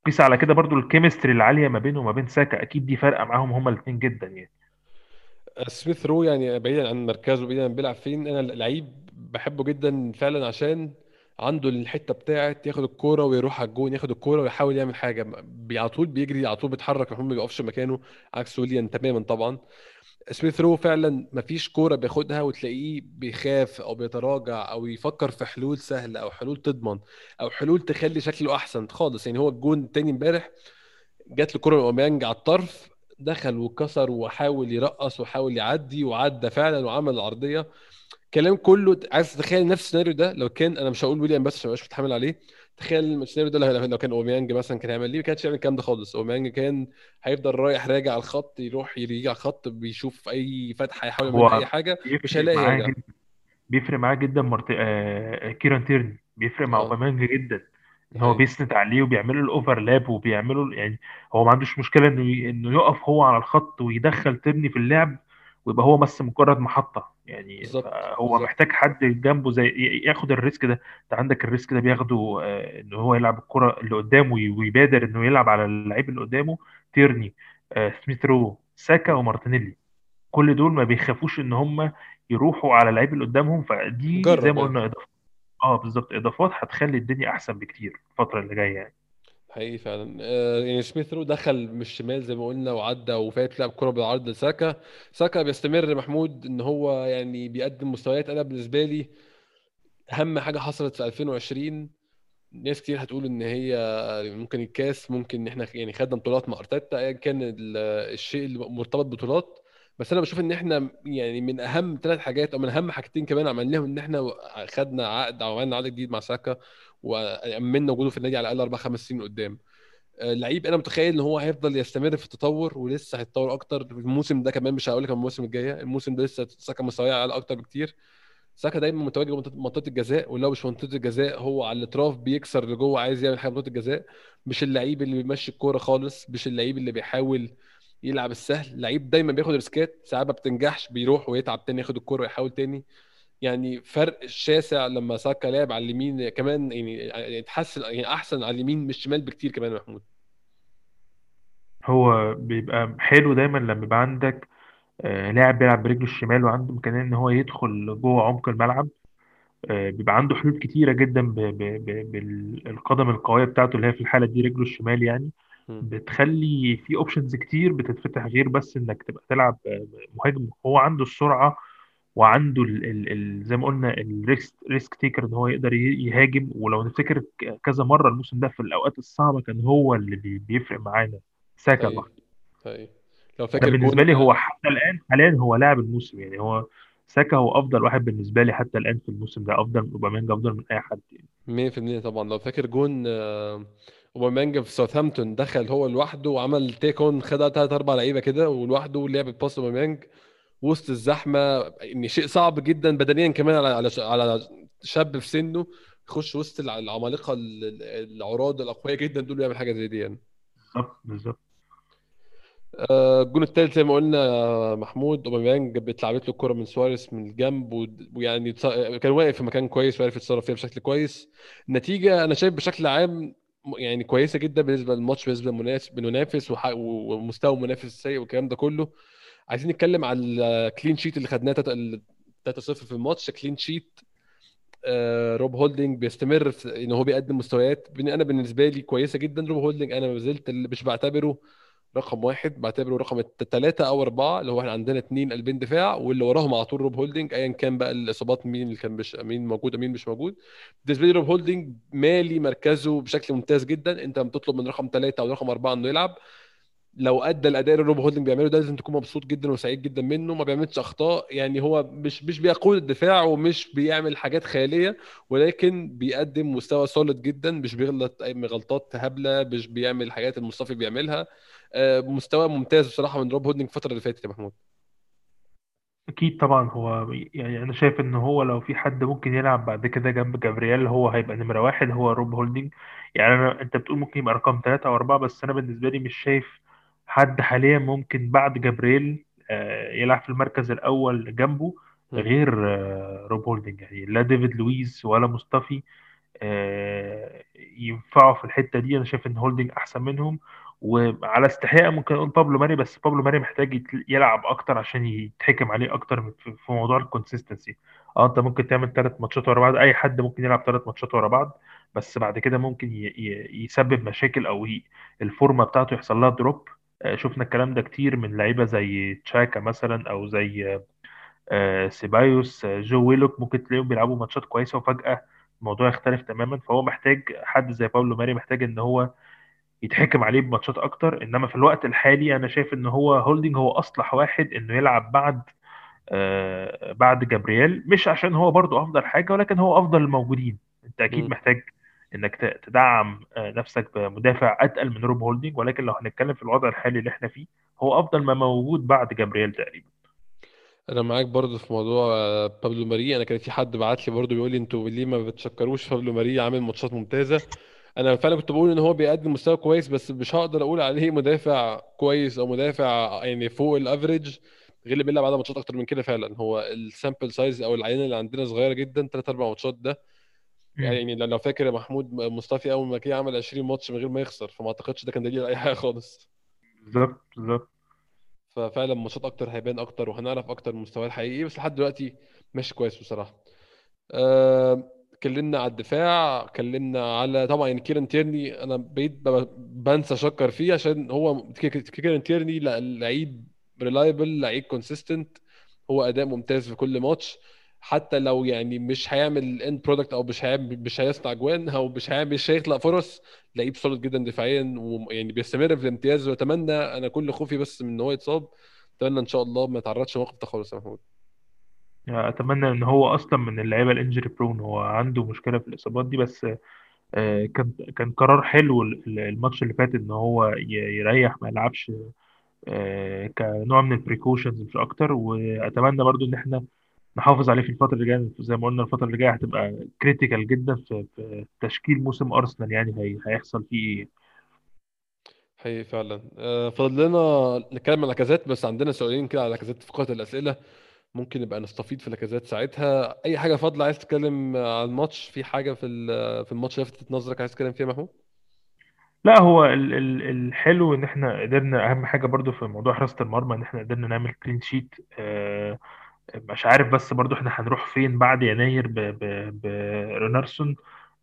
قيس على كده برضو ال chemistry العالية ما بينه وما بين ساكا أكيد دي فارقة معاهم هما الاثنين جدا يعني. سميث رو يعني بعيدا عن مركزه بعيدا عن بيلعب فين. أنا لعيب بحبه جدا فعلا عشان عنده الحتة بتاعت ياخد الكورة ويروح على الجون ياخد الكورة ويحاول يعمل حاجة. على طول بيجري على طول بيتحرك ما بيقفش مكانه. عكس ويليان تماما طبعا. سميث رو فعلا مفيش كورة بياخدها وتلاقيه بيخاف أو بيتراجع أو يفكر في حلول سهلة أو حلول تضمن أو حلول تخلي شكله أحسن خالص. يعني هو الجون التاني امبارح جات له كرة من على الطرف دخل وكسر وحاول يرقص وحاول يعدي وعدى فعلا وعمل العرضية. كلام كله عايز تتخيل نفس السيناريو ده؟ لو كان أنا مش هقول ويليام بس عشان ابقاش متحمل عليه. تخيل السيناريو ده لو كان أوباميانج مثلا كان هيعمل ليه؟ ما كانش هيعمل الكلام ده خالص. أوباميانج كان هيفضل رايح راجع على الخط يروح يجي على الخط بيشوف أي فتحة يحاول يعمل أي حاجة مش هيلاقي يرجع جدا بيفرق معاه جدا مرت... آه... كيران تيرني بيفرق مع آه. أوباميانج جدا. ان هو بيسند عليه وبيعملوا ال overlap وبيعملوا يعني هو ما عندوش مشكلة إنه ي... إنه يقف هو على الخط ويدخل تيرني في اللعب ويبقى هو بس مجرد محطة. يعني بالظبط. محتاج حد جنبه زي ياخد ال risk ده. انت عندك ال risk ده بياخده آه... إن هو يلعب الكرة اللي قدامه وي- ويبادر إنه يلعب على اللعيب اللي قدامه تيرني آه... سميث رو ساكا ومارتينيلي. كل دول ما بيخافوش إن هم يروحوا على اللعيب اللي قدامهم فدي زي ما يعني قلنا آه بالظبط. إضافات هتخلي الدنيا أحسن بكتير الفترة اللي جاية يعني. حقيقي فعلا. آه، يعني سميث رو دخل من الشمال زي ما قلنا وعدى وفات لعب كرة بالعرض لساكا. ساكا بيستمر محمود إن هو يعني بيقدم مستويات. أنا بالنسبة لي أهم حاجة حصلت في 2020 ناس كتير هتقول إن هي ممكن الكاس ممكن إن إحنا يعني خدنا بطولات مع أرتيتا ايا كان ال- الشيء اللي مرتبط بطولات بس أنا بشوف إن إحنا يعني من أهم ثلاث حاجات أو من أهم حاجتين كمان عملناهم إن إحنا خدنا عقد أو عملنا عقد جديد مع ساكا. وامنا وجوده في النادي على الأقل أربع خمس سنين قدام. آه، لعيب أنا متخيل إن هو هيفضل يستمر في التطور ولسه هيتطور أكتر. الموسم ده كمان مش هقول لك الموسم الجاية الموسم ده لسه ساكا مستواه اعلى أكتر بكتير. ساكا دايما متواجد منطقة الجزاء ولو مش منطقة الجزاء هو على الأطراف بيكسر لجوه عايز يعمل حاجة منطقة الجزاء. مش اللعيب اللي بيمشي الكورة خالص مش اللعيب اللي بيحاول يلعب السهل. لعيب دايما بياخد ريسكات ساعات ما بتنجحش بيروح ويتعب تاني ياخد الكورة ويحاول تاني. يعني فرق شاسع لما ساكا لعب على اليمين كمان يعني اتحسن يعني أحسن على اليمين مش الشمال بكتير كمان محمود هو بيبقى حلو دايما لما يبقى عندك آه، لاعب بيلعب برجله الشمال وعنده إمكانية إن هو يدخل جوه عمق الملعب آه، بيبقى عنده حلول كتيرة جدا بالقدم القوية بتاعته اللي هي في الحالة دي رجله الشمال يعني. بتخلي في options كتير بتتفتح غير بس إنك تبقى تلعب آه، مهاجم هو عنده السرعة وعنده ال ال ال زي ما قلنا ال risk risk taker إن هو يقدر يهاجم. ولو نفتكر كذا مرة الموسم ده في الأوقات الصعبة كان هو اللي بي- بيفرق معانا. ساكا لوحده هي لو أنا فاكر بالنسبة لي هو حتى الآن حاليا هو لاعب الموسم. يعني هو ساكا هو أفضل واحد بالنسبة لي حتى الآن في الموسم ده. أفضل من أوباميانج أفضل من أي حد يعني. 100% طبعا. لو فاكر جون آه، أوباميانج في ساوثهامبتون دخل هو لوحده وعمل take on خد ثلاث أربع لعيبة كده ولوحده ولعب pass اوباميانج وسط الزحمة ان شيء صعب جدا بدنيا كمان على على شاب في سنه يخش وسط الع- العمالقة ال- ال- العراض الأقوياء جدا دول يعمل حاجة زي دي يعني. بالظبط بالظبط. آه، الجون الثالث زي ما قلنا محمود أوباميانج اتلعبت له الكرة من سواريز من الجنب ويعني كان واقف في مكان كويس وعرف يتصرف فيها بشكل كويس. النتيجه أنا شايف بشكل عام يعني كويسة جدا بالنسبة للماتش بالنسبة للمنافس ومستوى منافس سيء والكلام ده كله. عايزين نتكلم على ال clean sheet اللي خدناه 3-0 في الماتش. clean sheet آه، روب هولدنج بيستمر في إن هو بيقدم مستويات. أنا بالنسبة لي كويسة جدا روب هولدنج أنا ما زلت مش بعتبره رقم واحد بعتبره رقم ثلاثة أو أربعة اللي هو إحنا عندنا اثنين قلبين دفاع واللي وراهم على طول روب هولدنج أيا كان بقى الإصابات مين اللي كان مش مين موجود مين مش موجود. بالنسبة لي روب هولدنج مالي مركزه بشكل ممتاز جدا. لما بتطلب من رقم ثلاثة أو رقم أربعة إنه يلعب لو أدى الأداء اللي روب هولدنج بيعمله ده لازم تكون مبسوط جدا وسعيد جدا منه ما بيعملش أخطاء. يعني هو مش مش بيقود الدفاع ومش بيعمل حاجات خيالية ولكن بيقدم مستوى solid جدا مش بيغلط أي غلطات هبلة مش بيعمل الحاجات المصطفى بيعملها. آه، مستوى ممتاز بصراحة من روب هولدنج الفترة اللي فاتت يا محمود. أكيد طبعا هو يعني أنا شايف إن هو لو في حد ممكن يلعب بعد كده جنب جابرييل هو هيبقى نمرة واحد هو روب هولدنج. يعني أنا أنت بتقول ممكن يبقى رقم ثلاثة أو أربعة بس أنا بالنسبة لي مش شايف حد حاليا ممكن بعد جابرييل آه، يلعب في المركز الأول جنبه. غير آه، روب هولدنج يعني لا ديفيد لويس ولا مصطفي آه، ينفعوا في الحتة دي. أنا شايف إن هولدنج أحسن منهم. وعلى استحياء ممكن أقول بابلو ماري بس بابلو ماري محتاج يلعب أكتر عشان يتحكم عليه أكتر في موضوع ال consistency آه أنت ممكن تعمل ثلاث ماتشات ورا بعض. أي حد ممكن يلعب ثلاث ماتشات ورا بعض بس بعد كده ممكن يسبب مشاكل أو الفورمة بتاعته يحصل لها drop. شفنا الكلام ده كتير من لعيبة زي تشاكا مثلا أو زي آه، سيبايوس. آه، جو ويلوك ممكن تلاقيهم بيلعبوا ماتشات كويسة وفجأة الموضوع يختلف تماما. فهو محتاج حد زي بابلو ماري محتاج إن هو يتحكم عليه بماتشات أكتر. إنما في الوقت الحالي أنا شايف إن هو هولدنج هو أصلح واحد إنه يلعب بعد آه بعد جابرييل. مش عشان هو برضو أفضل حاجة ولكن هو أفضل الموجودين. أنت أكيد. محتاج إنك تدعم آه، نفسك بمدافع أتقل من روب هولدنج ولكن لو هنتكلم في الوضع الحالي اللي إحنا فيه هو أفضل ما موجود بعد جابرييل تقريبا. أنا معاك برضه في موضوع آه، بابلو ماري. أنا كان في حد بعت لي برضه بيقول لي أنتوا ليه ما بتشكروش بابلو ماري؟ عامل ماتشات ممتازة. أنا فعلا كنت بقول إن هو بيقدم مستوى كويس بس مش هقدر أقول عليه مدافع كويس أو مدافع يعني فوق ال average غير اللي بيلعب عدد ماتشات أكتر من كده فعلا. هو ال sample size أو العينة اللي عندنا صغيرة جدا ثلاث أربع ماتشات ده. يعني لو فاكر يا محمود مصطفى أول ما جه عمل 20 ماتش من غير ما يخسر فما أعتقدش ده كان دليل على أي حاجة خالص. بالظبط بالظبط. ففعلا ماتشات أكتر هيبان أكتر وهنعرف أكتر مستواه الحقيقي بس لحد دلوقتي ماشي كويس بصراحة. آه، اتكلمنا على الدفاع اتكلمنا على طبعا يعني كيران تيرني أنا بقيت بنسى أشكر فيه عشان هو كي- كي- كيران تيرني لعيب reliable لعيب consistent هو أداء ممتاز في كل ماتش. حتى لو يعني مش هيعمل end product أو مش هيعمل مش هيصنع جوان أو مش هيعمل مش هيخلق فرص لعيب solid جدا دفاعيا ويعني بيستمر في الامتياز. وأتمنى أنا كل خوفي بس من إن هو يتصاب. أتمنى إن شاء الله ما يتعرضش لموقف ده خالص يا محمود. أتمنى إن هو أصلا من اللعيبة ال injury prone هو عنده مشكلة في الإصابات دي بس آه، كان كان قرار حلو ال- الماتش اللي فات إن هو يريح ما يلعبش آه، كنوع من ال precautions مش أكتر. وأتمنى برضو إن إحنا نحافظ عليه في الفترة اللي جاية. زي ما قلنا الفترة اللي جاية هتبقى critical جدا في في تشكيل موسم أرسنال يعني هي هيحصل فيه إيه. حقيقي فعلا. آه، فاضل لنا نتكلم عن لاكازيت بس عندنا سؤالين كده على لاكازيت في فقرة الأسئلة. ممكن نبقى نستفيد في لاكازيت ساعتها. أي حاجة فاضلة عايز تتكلم عن الماتش؟ في حاجة في في الماتش لفتت نظرك عايز تتكلم فيها محمود؟ لا هو ال- ال- الحلو إن إحنا قدرنا أهم حاجة برضو في موضوع حراسه المرمى إن إحنا قدرنا نعمل clean sheet مش عارف بس برضو إحنا هنروح فين بعد يناير ب- ب- برونارسون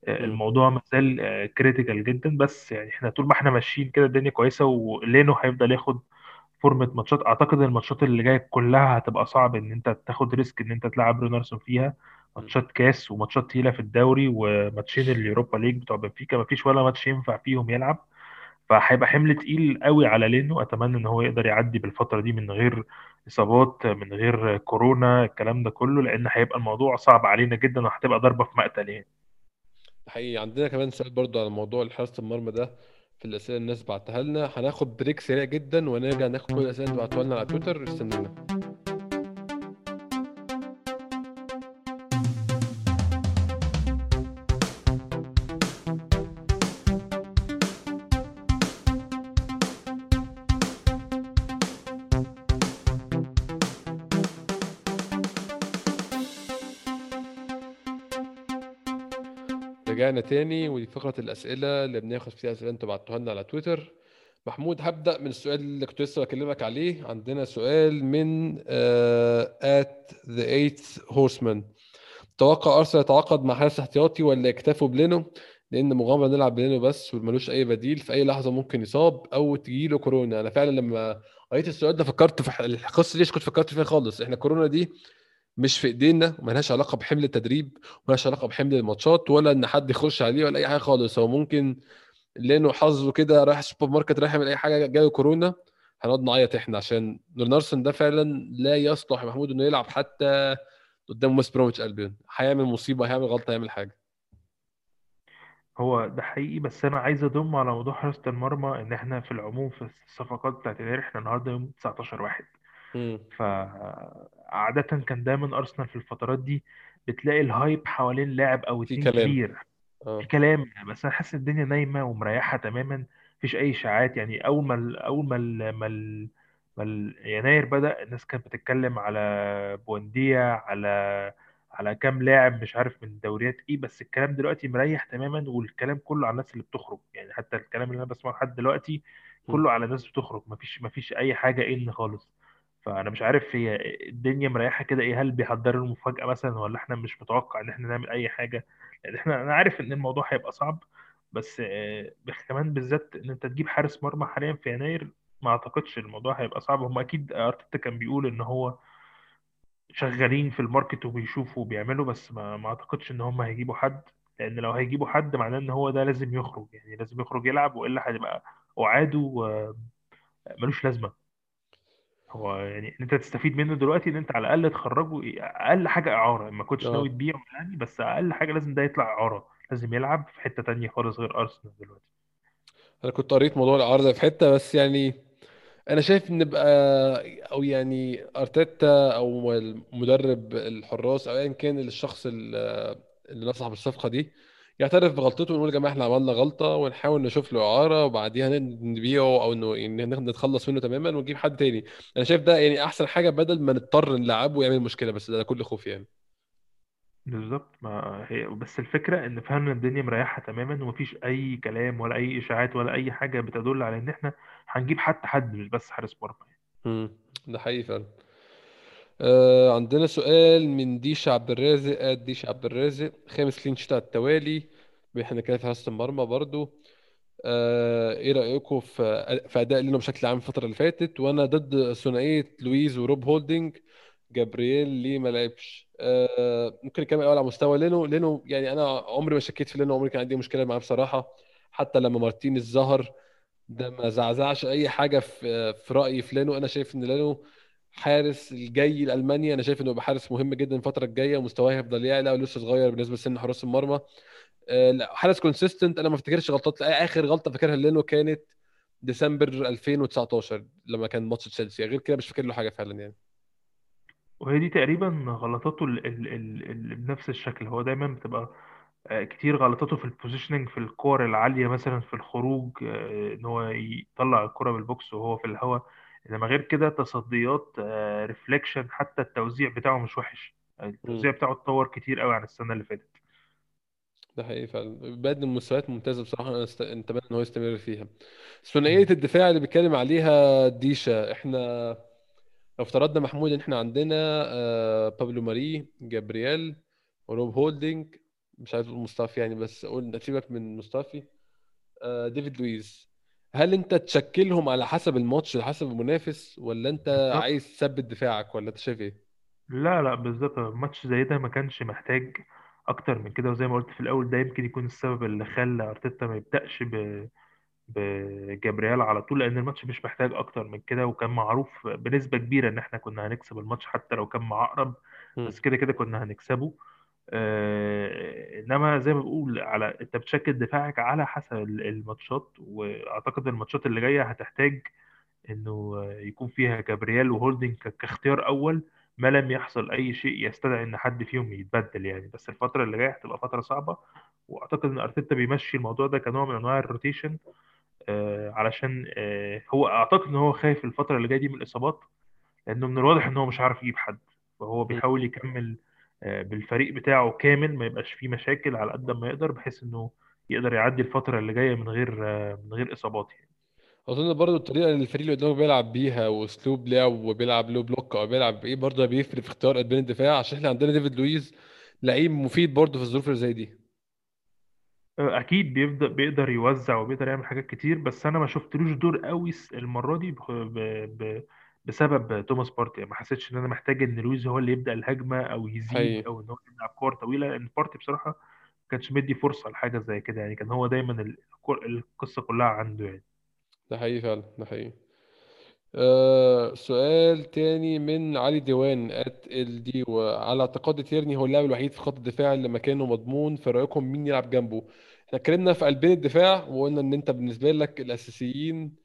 آه،. الموضوع مازال critical جدا بس يعني إحنا طول ما إحنا ماشيين كده الدنيا كويسة ولينو هيفضل ياخد فورمة ماتشات. أعتقد الماتشات اللي جاية كلها هتبقى صعب إن أنت تاخد risk إن أنت تلعب رونارسون فيها. ماتشات كاس وماتشات تقيلة في الدوري وماتشين اليوروبا ليج بتوع بنفيكا مفيش ولا ماتش ينفع فيهم يلعب. فهيبقى حمل تقيل قوي على لينو. أتمنى إن هو يقدر يعدي بالفترة دي من غير إصابات من غير كورونا الكلام ده كله لأن هيبقى الموضوع صعب علينا جدا وهتبقى ضربة في مقتل يعني. حقيقي. عندنا كمان سؤال برضو على موضوع حراسة المرمى ده في الأسئلة الناس بعتها لنا. هناخد بريك سريع جدا ونرجع ناخد كل الأسئلة اللي بعتوها لنا على تويتر. استنونا. رجعنا تاني ودي فقرة الأسئلة اللي بناخد فيها أسئلة أنتوا بعتوها لنا على تويتر. محمود هبدأ من السؤال اللي كنت لسه بكلمك عليه. عندنا سؤال من at the eighth horseman. توقع أرسنال يتعاقد مع حارس احتياطي ولا يكتفوا بلينو؟ لأن مغامرة نلعب بلينو بس وملوش أي بديل في أي لحظة ممكن يصاب أو تجيله كورونا. أنا فعلا لما قريت السؤال ده فكرت في القصة دي كنت فكرت فيها خالص. إحنا كورونا دي مش في إيدينا وملهاش علاقة بحمل التدريب وملهاش علاقة بحمل الماتشات ولا إن حد يخش عليه ولا أي حاجة خالص. هو ممكن لأنه حظه كده رايح السوبر ماركت رايح يعمل أي حاجة جاله كورونا هنقعد نعيط إحنا عشان رونارسون ده فعلا لا يصلح محمود إنه يلعب حتى قدام ويست بروميتش ألبيون. هيعمل مصيبة هيعمل غلطة هيعمل حاجة. هو ده حقيقي بس أنا عايز أضم على موضوع حراسة المرمى إن إحنا في العموم في الصفقات بتاعت إحنا النهارده يوم 19 واحد. فعادة كان دايما أرسنال في الفترات دي بتلاقي الهايب حوالين لاعب أو في اتنين كلام. كبير. في كلام بس أنا حاسس الدنيا نايمة ومريحة تماما مفيش أي إشاعات. يعني أول ما ال- أول ما ال- ما ال- ما ال- يناير بدأ الناس كانت بتتكلم على بونديا على على كام لاعب مش عارف من دوريات إيه بس الكلام دلوقتي مريح تماما والكلام كله على الناس اللي بتخرج. يعني حتى الكلام اللي أنا بسمعه لحد دلوقتي. كله على ناس بتخرج. مفيش مفيش أي حاجة إن خالص. فأنا مش عارف هي الدنيا مريحة كده إيه هل بيحضروا المفاجاه مثلا ولا إحنا مش متوقع إن إحنا نعمل أي حاجة؟ يعني إحنا أنا عارف إن الموضوع هيبقى صعب بس آه، كمان بالذات إن أنت تجيب حارس مرمى حاليا في يناير ما أعتقدش الموضوع هيبقى صعب. هم أكيد أرتيتا كان بيقول إن هو شغالين في الماركت وبيشوفوا وبيعملوا بس ما, ما أعتقدش إن هم هيجيبوا حد لأن لو هيجيبوا حد معناه إن هو ده لازم يخرج يعني لازم يخرج يلعب وإلا هتبقى وعاده آه، ملوش لازمة. هو يعني أنت تستفيد منه دلوقتي إن أنت على الأقل تخرجه إيه، أقل حاجة إعارة ما كنتش ناوي آه تبيعه يعني بس أقل حاجة لازم ده يطلع إعارة لازم يلعب في حتة تانية خالص غير أرسنال دلوقتي. أنا كنت قريت موضوع العرض ده في حتة بس يعني أنا شايف إن بقى أو يعني أرتيتا أو المدرب الحراس أو ايا كان الشخص ال- اللي نصح بالصفقة دي يعترف بغلطته ونقول يا جماعة إحنا عملنا غلطة ونحاول نشوف له إعارة وبعديها نبيعه أو إنه نتخلص منه تماما ونجيب حد تاني. أنا شايف ده يعني أحسن حاجة بدل ما نضطر نلعبه ويعمل مشكلة بس ده كل خوف يعني. بالظبط. ما هي بس الفكرة إن فعلا الدنيا مريحة تماما ومفيش أي كلام ولا أي إشاعات ولا أي حاجة بتدل على إن إحنا هنجيب حتى حد مش بس حارس مرمى يعني. امم ده حقيقي فعلا. آه عندنا سؤال من ديش عبد الرازق قال ديش عبد الرازق. خامس كلين شيت على التوالي. إحنا كده في حراسة المرمى برضو. آه إيه رأيكم في في أداء لينو بشكل عام الفترة اللي فاتت؟ وأنا ضد ثنائية لويز وروب هولدنج جابرييل ليه ما لعبش؟ آه ممكن نتكلم الأول على مستوى لينو. لينو يعني أنا عمري ما شكيت في لينو عمري كان عندي مشكلة معاه بصراحة. حتى لما مارتينيز ظهر ده ما زعزعش أي حاجة في في رأيي في لينو أنا شايف إن لينو الحارس الجاي لألمانيا. أنا شايف إنه حارس مهم جدا الفترة الجاية ومستواه هيفضل يعلى ولسه صغير بالنسبة لسن حراس المرمى. آه، حارس consistent أنا ما افتكرش غلطات لا، آخر غلطة فاكرها لأنه كانت ديسمبر 2019 لما كان ماتش تشيلسي. غير كده مش فاكر له حاجة فعلا يعني. وهي دي تقريبا غلطاته ال ال ال ال بنفس الشكل. هو دايما بتبقى آه، كتير غلطاته في ال positioning في الكور العالية مثلا في الخروج آه، إن هو يطلع الكرة بال box وهو في الهواء. إنما غير كده تصديات reflection حتى التوزيع بتاعه مش وحش. التوزيع بتاعه اتطور كتير قوي عن السنة اللي فاتت. ده حقيقي فعلا. بقدم مستويات ممتازة بصراحة أنا است- اتمنى إن هو يستمر فيها. ثنائية الدفاع اللي بيتكلم عليها ديشا إحنا لو افترضنا محمود إن إحنا عندنا آه، بابلو ماري جابرييل وروب هولدنج مش عايز أقول مصطفى يعني بس قلنا سيبك من مصطفى آه، ديفيد لويز. هل انت تشكلهم على حسب الماتش على حسب المنافس ولا انت بالظبط عايز تثبت دفاعك ولا انت شايف إيه؟ لا لا بالظبط ماتش زي ده ما كانش محتاج أكتر من كده وزي ما قلت في الأول ده يمكن يكون السبب اللي خلى أرتيتا ما يبدأش ب بجابريال على طول لأن الماتش مش محتاج أكتر من كده وكان معروف بنسبة كبيرة إن إحنا كنا هنكسب الماتش حتى لو كان معقرب مم. بس كده كده كنا هنكسبه آه إنما زي ما بقول على أنت بتشكل دفاعك على حسب الماتشات وأعتقد الماتشات اللي جاية هتحتاج إنه يكون فيها جابرييل وهولدنج كاختيار أول ما لم يحصل أي شيء يستدعي إن حد فيهم يتبدل يعني بس الفترة اللي جاية هتبقى فترة صعبة وأعتقد إن أرتيتا بيمشي الموضوع ده كنوع من أنواع ال rotation آه علشان آه هو أعتقد إن هو خايف الفترة اللي جاية دي من الإصابات لأنه من الواضح إن هو مش عارف يجيب حد فهو. بيحاول يكمل بالفريق بتاعه كامل ما يبقاش فيه مشاكل على قد ما يقدر بحيث إنه يقدر يعدي الفترة اللي جاية من غير آه من غير إصابات يعني. أظن برضو الطريقة اللي الفريق اللي قدامه بيلعب بيها وأسلوب لعب وبيلعب low block أو بيلعب إيه برضه بيفرق في اختيار قلبين الدفاع. عشان إحنا عندنا ديفيد لويز لعيب مفيد برضه في الظروف اللي زي دي. أكيد بيبدا بيقدر يوزع وبيقدر يعمل حاجات كتير بس أنا ما شفتلوش دور قوي المرة دي ب... ب... بسبب توماس بارتي. ما حسيتش إن أنا محتاج إن لويز هو اللي يبدأ الهجمة أو يزيد حقيقي أو إن هو يلعب كور طويلة لأن بارتي بصراحة كانش مدي فرصة لحاجة زي كده. يعني كان هو دايما ال- القصة كلها عنده يعني. ده حقيقي فعلا ده حقيقي. آه سؤال تاني من علي ديوان ات ال دي وعلى اعتقاد تيرني هو اللاعب الوحيد في خط الدفاع اللي مكانه مضمون. في رأيكم مين يلعب جنبه؟ إحنا اتكلمنا في قلبين الدفاع وقلنا إن أنت بالنسبة لك الأساسيين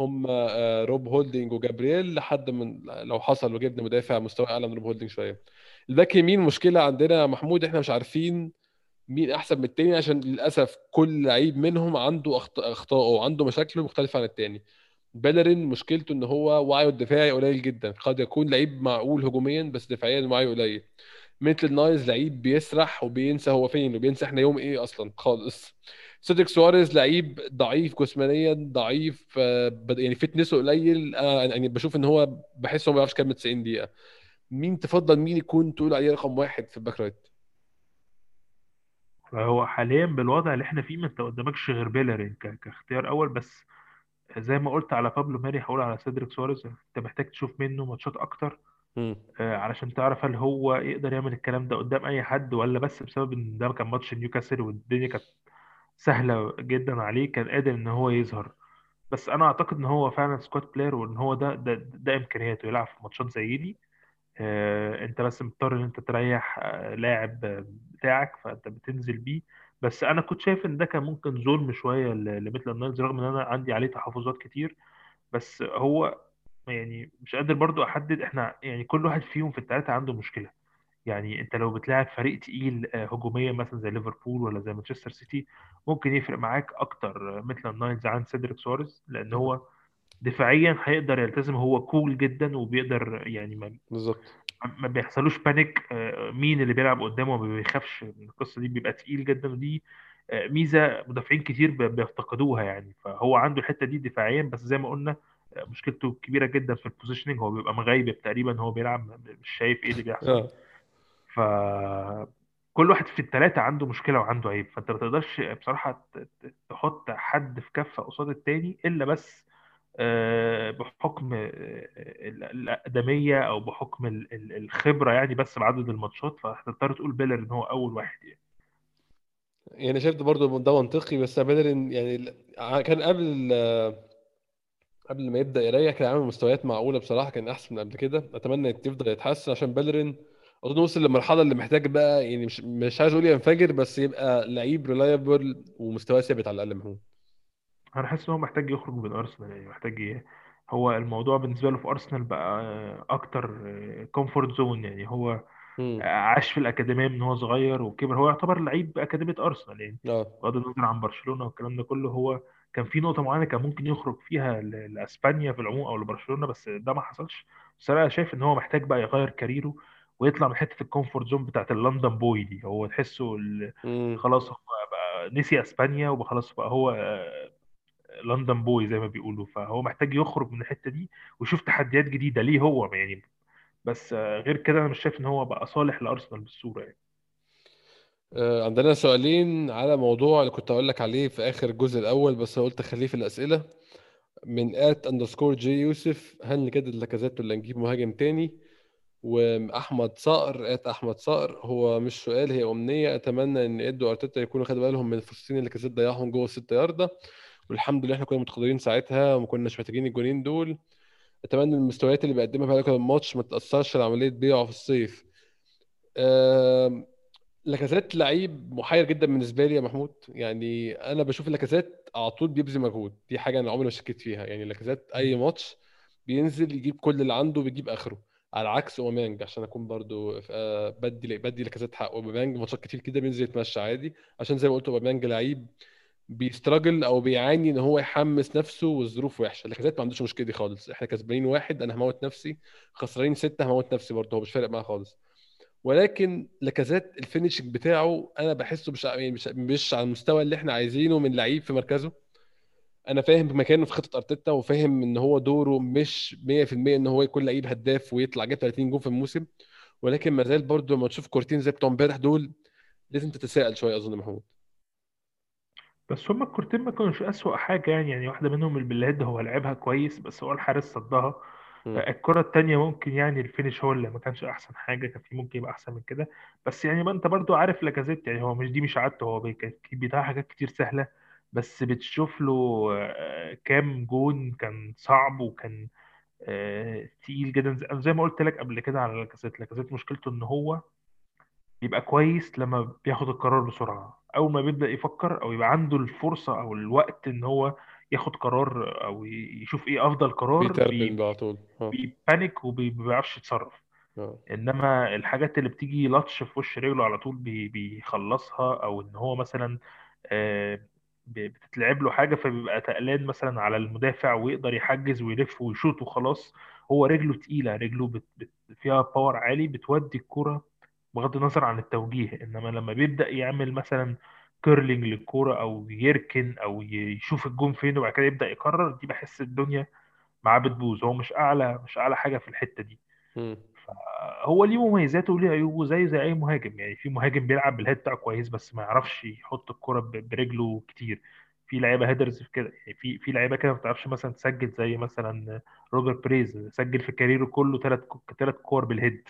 هم آه روب هولدنج وجابرييل لحد من لو حصل وجبنا مدافع مستوى أعلى من روب هولدنج شوية. الباك يمين مشكلة عندنا محمود إحنا مش عارفين مين أحسن من التاني عشان للأسف كل لعيب منهم عنده اخطائه وعنده مشاكله مختلفة عن التاني. بيلرين مشكلته إن هو وعيه الدفاعي قليل جدا قد يكون لعيب معقول هجوميا بس دفاعيا وعيه قليل. ميتلاند نايلز لعيب بيسرح وبينسى هو فين وبينسى إحنا يوم إيه أصلا خالص. سيدريك سواريز لعيب ضعيف جسمانيا ضعيف آه، يعني fitness ه قليل. آه، يعني بشوف إن هو بحس هو ما بيعرفش يكمل 90 دقيقة. مين تفضل مين يكون تقول عليه رقم واحد في ال back right؟ فهو حاليا بالوضع اللي إحنا فيه ما انت قدامكش غير بيلرين كاختيار أول. بس زي ما قلت على بابلو ماري هقول على سيدريك سواريز أنت محتاج تشوف منه ماتشات أكتر. آه، علشان تعرف هل هو يقدر يعمل الكلام ده قدام أي حد ولا بس بسبب إن ده كان ماتش نيوكاسل والدنيا كانت سهلة جدا عليه كان قادر إن هو يظهر. بس أنا أعتقد إن هو فعلا squad player وإن هو ده ده, ده إمكانياته يلعب في ماتشات زي دي. آه، أنت بس مضطر إن أنت تريح آه، لاعب آه، بتاعك فأنت بتنزل بيه. بس أنا كنت شايف إن ده كان ممكن ظلم شوية ل- لميتلاند نايلز رغم إن أنا عندي عليه تحفظات كتير. بس هو يعني مش قادر برضو أحدد إحنا يعني كل واحد فيهم في الثلاثه عنده مشكلة. يعني انت لو بتلاعب فريق تقيل آه، هجوميا مثلا زي ليفربول ولا زي مانشستر سيتي ممكن يفرق معاك أكتر آه، ميتلاند نايلز عن سيدريك سواريز لأن هو دفاعيا هيقدر يلتزم هو cool جدا وبيقدر يعني ما بالظبط. ما بيحصلوش panic آه، مين اللي بيلعب قدامه ما بيخافش من القصة دي بيبقى تقيل جدا ودي ميزة مدافعين كتير بيفتقدوها يعني. فهو عنده الحتة دي دفاعيا بس زي ما قلنا مشكلته كبيرة جدا في ال positioning هو بيبقى مغيب تقريبا هو بيلعب مش شايف إيه اللي بيحصل. آه ف كل واحد في الثلاثه عنده مشكلة وعنده عيب فأنت ما تقدرش بصراحة ت- تحط حد في كفة قصاد التاني إلا بس آه، بحكم آه، ال- الأقدمية أو بحكم ال- ال- الخبرة يعني بس بعدد الماتشات فهتضطر تقول بيلر إن هو أول واحد يعني. يعني شايف برضه ده منطقي بس بيلرين يعني كان قبل قبل ما يبدأ يريح كان عامل مستويات معقولة بصراحة كان أحسن من قبل كده. أتمنى يفضل يتحسن عشان بيلرين أظن وصل للمرحلة اللي محتاج بقى يعني مش مش عايز أقول ينفجر بس يبقى لعيب reliable ومستواه ثابت على الأقل محمود أنا حاسس إن هو محتاج يخرج من أرسنال يعني محتاج ي... هو الموضوع بالنسبة له في أرسنال بقى آه، أكتر comfort zone يعني هو عاش في الأكاديمية من هو صغير وكبر. هو يعتبر لعيب أكاديمية أرسنال يعني آه. بغض النظر عن برشلونة والكلام ده كله هو كان في نقطة معينة كان ممكن يخرج فيها ل- لأسبانيا في العموم أو لبرشلونة بس ده ما حصلش. بس أنا شايف إن هو محتاج بقى يغير career ه ويطلع من حتة ال comfort zone بتاعت ال London boy دي. هو تحسه ال- خلاص هو بقى نسي أسبانيا وخلاص بقى هو آه، London boy زي ما بيقولوا. فهو محتاج يخرج من الحتة دي ويشوف تحديات جديدة ليه هو يعني. بس آه، غير كده أنا مش شايف إن هو بقى صالح لأرسنال بالصورة يعني. آه، عندنا سؤالين على موضوع اللي كنت أقول لك عليه في آخر الجزء الأول بس قلت أخليه في الأسئلة. من at underscore G يوسف هل نجدد لاكازيت ولا نجيب مهاجم تاني؟ وأحمد صقر at أحمد صقر هو مش سؤال هي أمنية. أتمنى إن إدو أرتيتا يكونوا خدوا بالهم من الفرصتين اللي لاكازيت ضيعهم جوه الست ياردة. والحمد لله إحنا كنا متقدمين ساعتها وما كناش محتاجين الجولين دول. أتمنى المستويات اللي بيقدمها في الماتش ما تأثرش على عملية بيعه في الصيف. لاكازيت لعيب محير جدا بالنسبة لي يا محمود. يعني أنا بشوف لاكازيت على طول بيبذل مجهود. دي حاجة أنا عمري ما شكيت فيها. يعني لاكازيت أي ماتش بينزل يجيب كل اللي عنده بيجيب آخره. على عكس أوباميانج عشان أكون برضو آه، بدي بدي لاكازيت حق أوباميانج ماتشات كتير كده بينزل يتمشى عادي. عشان زي ما قلت أوباميانج لعيب بي struggle أو بيعاني إن هو يحمس نفسه والظروف وحشة. لاكازيت ما عندوش مشكلة دي خالص. إحنا كسبانين واحد أنا هموت نفسي. خسرانين ستة هموت نفسي برضه. هو مش فارق معاه خالص. ولكن لاكازيت ال finishing بتاعه أنا بحسه يعني مش مش على المستوى اللي إحنا عايزينه من لعيب في مركزه. أنا فاهم مكانه في خطة أرتيتا وفاهم إن هو دوره مش 100% إن هو يكون لعيب هداف ويطلع جاب 30 جون في الموسم. ولكن ما زال برضه لما تشوف كورتين زي بتوع امبارح دول لازم تتساءل شوية أظن محمود. بس هما الكورتين ما كانوش أسوأ حاجة يعني يعني واحدة منهم البلايد هو لعبها كويس بس هو الحارس صدها. الكرة التانية ممكن يعني ال finish هو اللي ما كانش أحسن حاجة كان في ممكن يبقى أحسن من كده. بس يعني ما أنت برضو عارف لاكازيت يعني هو مش دي مش عادته هو بيضيع حاجات كتير سهلة. بس بتشوف له آه، كام جون كان صعب وكان آه، تقيل جدا. زي زي ما قلت لك قبل كده على لاكازيت لاكازيت مشكلته إن هو بيبقى كويس لما بياخد القرار بسرعة. أول ما بيبدأ يفكر أو يبقى عنده الفرصة أو الوقت إن هو ياخد قرار أو يشوف إيه أفضل قرار بيتربك بي- بقى على طول. آه. بي panic وما بيعرفش يتصرف. آه. إنما الحاجات اللي بتيجي لطش في وش رجله على طول بي- بيخلصها أو إن هو مثلا آه، بتتلعب له حاجة فبيبقى تقلان مثلا على المدافع ويقدر يحجز ويلف ويشوط وخلاص. هو رجله تقيلة رجله بت بت فيها power عالي بتودي الكرة بغض النظر عن التوجيه. إنما لما بيبدأ يعمل مثلا curling للكرة أو يركن أو يشوف الجون فين وبعد كده يبدأ يقرر دي بحس الدنيا معاه بتبوظ. هو مش أعلى مش أعلى حاجة في الحتة دي. هو ليه مميزاته وليه عيوبه زيه زي أي مهاجم. يعني في مهاجم بيلعب بال head بتاعه كويس بس ما يعرفش يحط الكرة برجله كتير. في لعيبة headers في كده يعني في في لعيبة كده ما بتعرفش مثلا تسجل زي مثلا روبرت بيريز سجل في career ه كله ثلاث ثلاث كور بال head.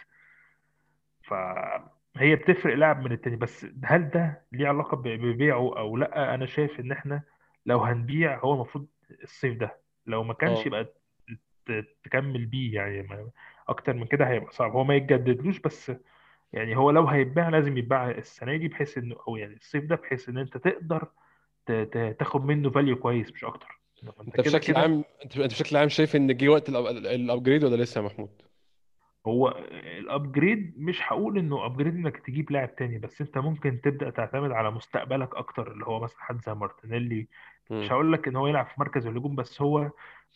فهي بتفرق لاعب من التاني. بس هل ده ليه علاقة ببيعه أو لأ؟ أنا شايف إن إحنا لو هنبيع هو المفروض الصيف ده. لو ما كانش آه. يبقى تكمل بيه يعني أكتر من كده هيبقى صعب هو ما يتجددلوش بس يعني هو لو هيتباع لازم يتباع السنة دي بحيث انه أو يعني الصيف ده بحيث إن أنت تقدر تاخد منه value كويس مش أكتر أنت كده بشكل كده عام أنت بشكل عام شايف إن جه وقت ال upgrade ولا لسه يا محمود؟ هو ال upgrade مش هقول إنه upgrade إنك تجيب لاعب تاني بس أنت ممكن تبدأ تعتمد على مستقبلك أكتر اللي هو مثلا حد زي مارتينيلي. مش هقول لك إن هو يلعب في مركز الهجوم بس هو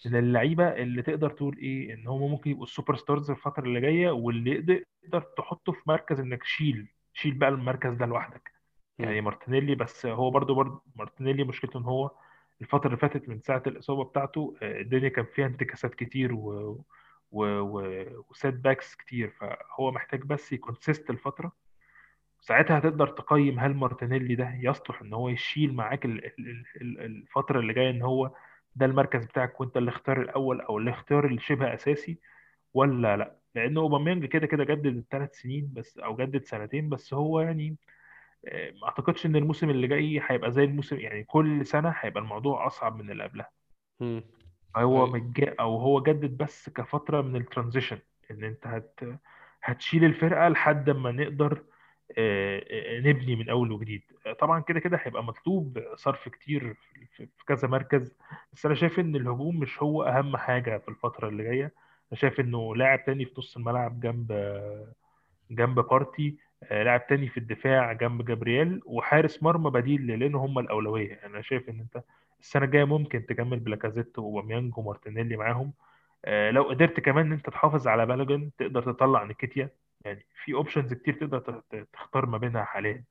من اللعيبة اللي تقدر تقول إيه إن هم ممكن يبقوا ال superstars الفترة اللي جاية واللي تقدر تحطه في مركز إنك شيل شيل بقى المركز ده لوحدك. يعني مارتينيلي بس هو برضو برضو مارتينيلي مشكلته إن هو الفترة اللي فاتت من ساعة الإصابة بتاعته آه، الدنيا كان فيها انتكاسات كتير و و و و setbacks كتير. فهو محتاج بس ي consist الفترة ساعتها هتقدر تقيم هل مارتينيلي ده يصلح إن هو يشيل معاك ال- ال- ال- الفترة اللي جاية إن هو ده المركز بتاعك وأنت الاختيار الأول أو الاختيار اللي شبه أساسي ولا لأ؟ لأن أوباميانج كده كده جدد الثلاث سنين بس أو جدد سنتين بس هو يعني آه، ما أعتقدش إن الموسم اللي جاي هيبقى زي الموسم يعني كل سنة هيبقى الموضوع أصعب من اللي قبلها. هو أيوه متج... أو هو جدد بس كفترة من الترانزيشن إن أنت هت... هتشيل الفرقة لحد ما نقدر نبني من أول وجديد. آه، طبعا كده كده هيبقى مطلوب صرف كتير في كذا مركز بس أنا شايف إن الهجوم مش هو أهم حاجة في الفترة اللي جاية. أنا شايف إنه لاعب تاني في نص الملعب جنب جنب بارتي آه، لاعب تاني في الدفاع جنب جابرييل وحارس مرمى بديل لأن هم الأولوية. أنا شايف إن أنت السنة الجاية ممكن تكمل بلاكازيت وأوباميانج ومارتينيلي معاهم. آه، لو قدرت كمان إن أنت تحافظ على بالوجن تقدر تطلع نيكيتيا. يعني في options كتير تقدر تختار ما بينها حاليا. ده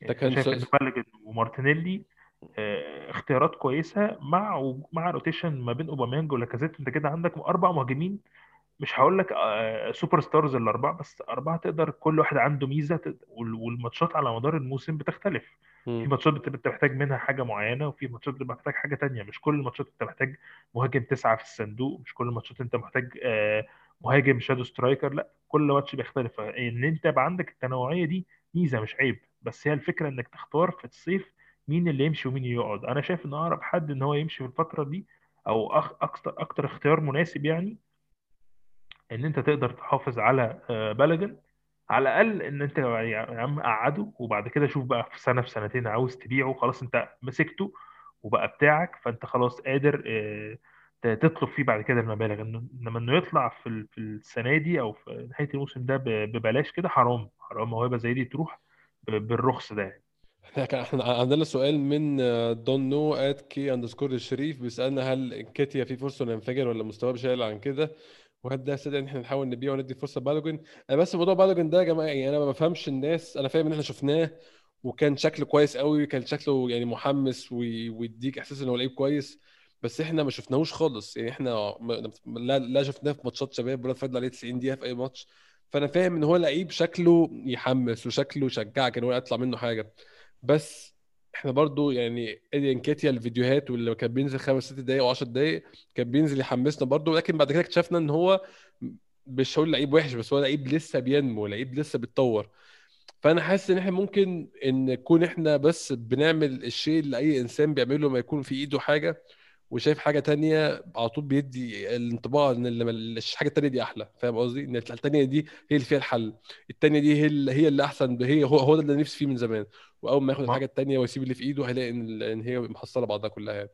يعني أنا كان شايف إن بالاجن ومارتينيلي آه، اختيارات كويسة مع مع rotation ما بين أوباميانج ولاكازيت. أنت كده عندك أربع مهاجمين مش هقول لك آه، superstars الأربعة بس أربعة تقدر كل واحد عنده ميزة والماتشات على مدار الموسم بتختلف. مم. في ماتشات بت- انت محتاج منها حاجة معينة وفي ماتشات بتبقى محتاج حاجة تانية. مش كل الماتشات أنت محتاج مهاجم تسعة في الصندوق مش كل الماتشات أنت محتاج آه، مهاجم shadow striker لا. كل ماتش بيختلف. إن أنت يبقى عندك التنوعية دي ميزة مش عيب بس هي الفكرة إنك تختار في الصيف مين اللي يمشي ومين يقعد. أنا شايف إن أقرب حد إن هو يمشي في الفترة دي أو أكتر أكتر اختيار مناسب يعني إن أنت تقدر تحافظ على آه، بلدن على الأقل إن أنت يا عم قعده وبعد كده شوف بقى في سنة في سنتين عاوز تبيعه خلاص أنت مسكته وبقى بتاعك فأنت خلاص قادر آه، تطلب فيه بعد كده المبالغ انما إنه يطلع في ال- في السنة دي أو في نهاية الموسم ده ببلاش كده حرام حرام موهبة زي دي تروح بالرخص ده يعني. إحنا إحنا عندنا سؤال من don't know at K underscore الشريف بيسألنا هل نكيتيا في فرصة انه ينفجر ولا مستواه هيعلى عن كده؟ وهل ده يستدعي إن إحنا نحاول نبيعه وندي فرصة بالوجن أنا بس موضوع بالوجن ده يا جماعة يعني أنا ما بفهمش الناس أنا فاهم إن إحنا شفناه وكان شكله كويس قوي كان شكله يعني محمس وي- ويديك إحساس إن هو لعيب كويس. بس إحنا ما شفناهوش خالص. يعني إحنا ما- لا لا شفناه في ماتشات شباب ولا فضل عليه 90 دقيقة في أي ماتش. فأنا فاهم إن هو لعيب شكله يحمس وشكله يشجعك إن هو يطلع منه حاجة. بس إحنا برضو يعني إيدي إنكيتيا الفيديوهات واللي كان بينزل خمس ست دقايق و10 دقايق كان بينزل يحمسنا برضو. لكن بعد كده اكتشفنا إن هو مش هقول لعيب وحش بس هو لعيب لسه بينمو لعيب لسه بيتطور. فأنا حاسس إن إحنا ممكن إن نكون إحنا بس بنعمل الشيء اللي أي إنسان بيعمله لما يكون في إيده حاجة. وشايف حاجة تانية على طول بيدي الانطباع إن الحاجة التانية دي أحلى فاهم قصدي؟ إن التانية دي هي اللي فيها الحل التانية دي هي اللي هي اللي أحسن هي هو هو ده اللي نفسي فيه من زمان وأول ما ياخد الحاجة التانية ويسيب اللي في إيده هيلاقي إن إن هي محصلة بعضها كلها يعني.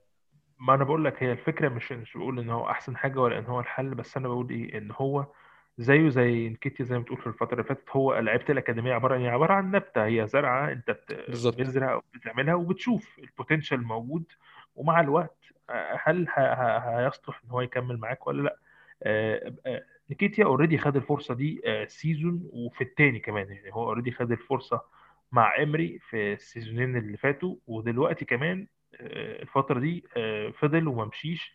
ما أنا بقول لك هي الفكرة مش مش بقول إن هو أحسن حاجة ولا إن هو الحل بس أنا بقول إيه؟ إن هو زيه زي انكيتيا زي ما بتقول في الفترة اللي فاتت هو لعيبة الأكاديمية عباره عن إيه؟ عبارة عن نبتة هي زرعة أنت بت- بتزرع وبتعملها وبتشوف ال potential موجود ومع الوقت هل هيصلح إن هو يكمل معاك ولا لأ؟ آه، آه، نكيتيا already خد الفرصة دي آه، season وفي التاني كمان يعني هو already خد الفرصة مع امري في السيزونين اللي فاتوا ودلوقتي كمان آه، الفترة دي آه، فضل وما مشيش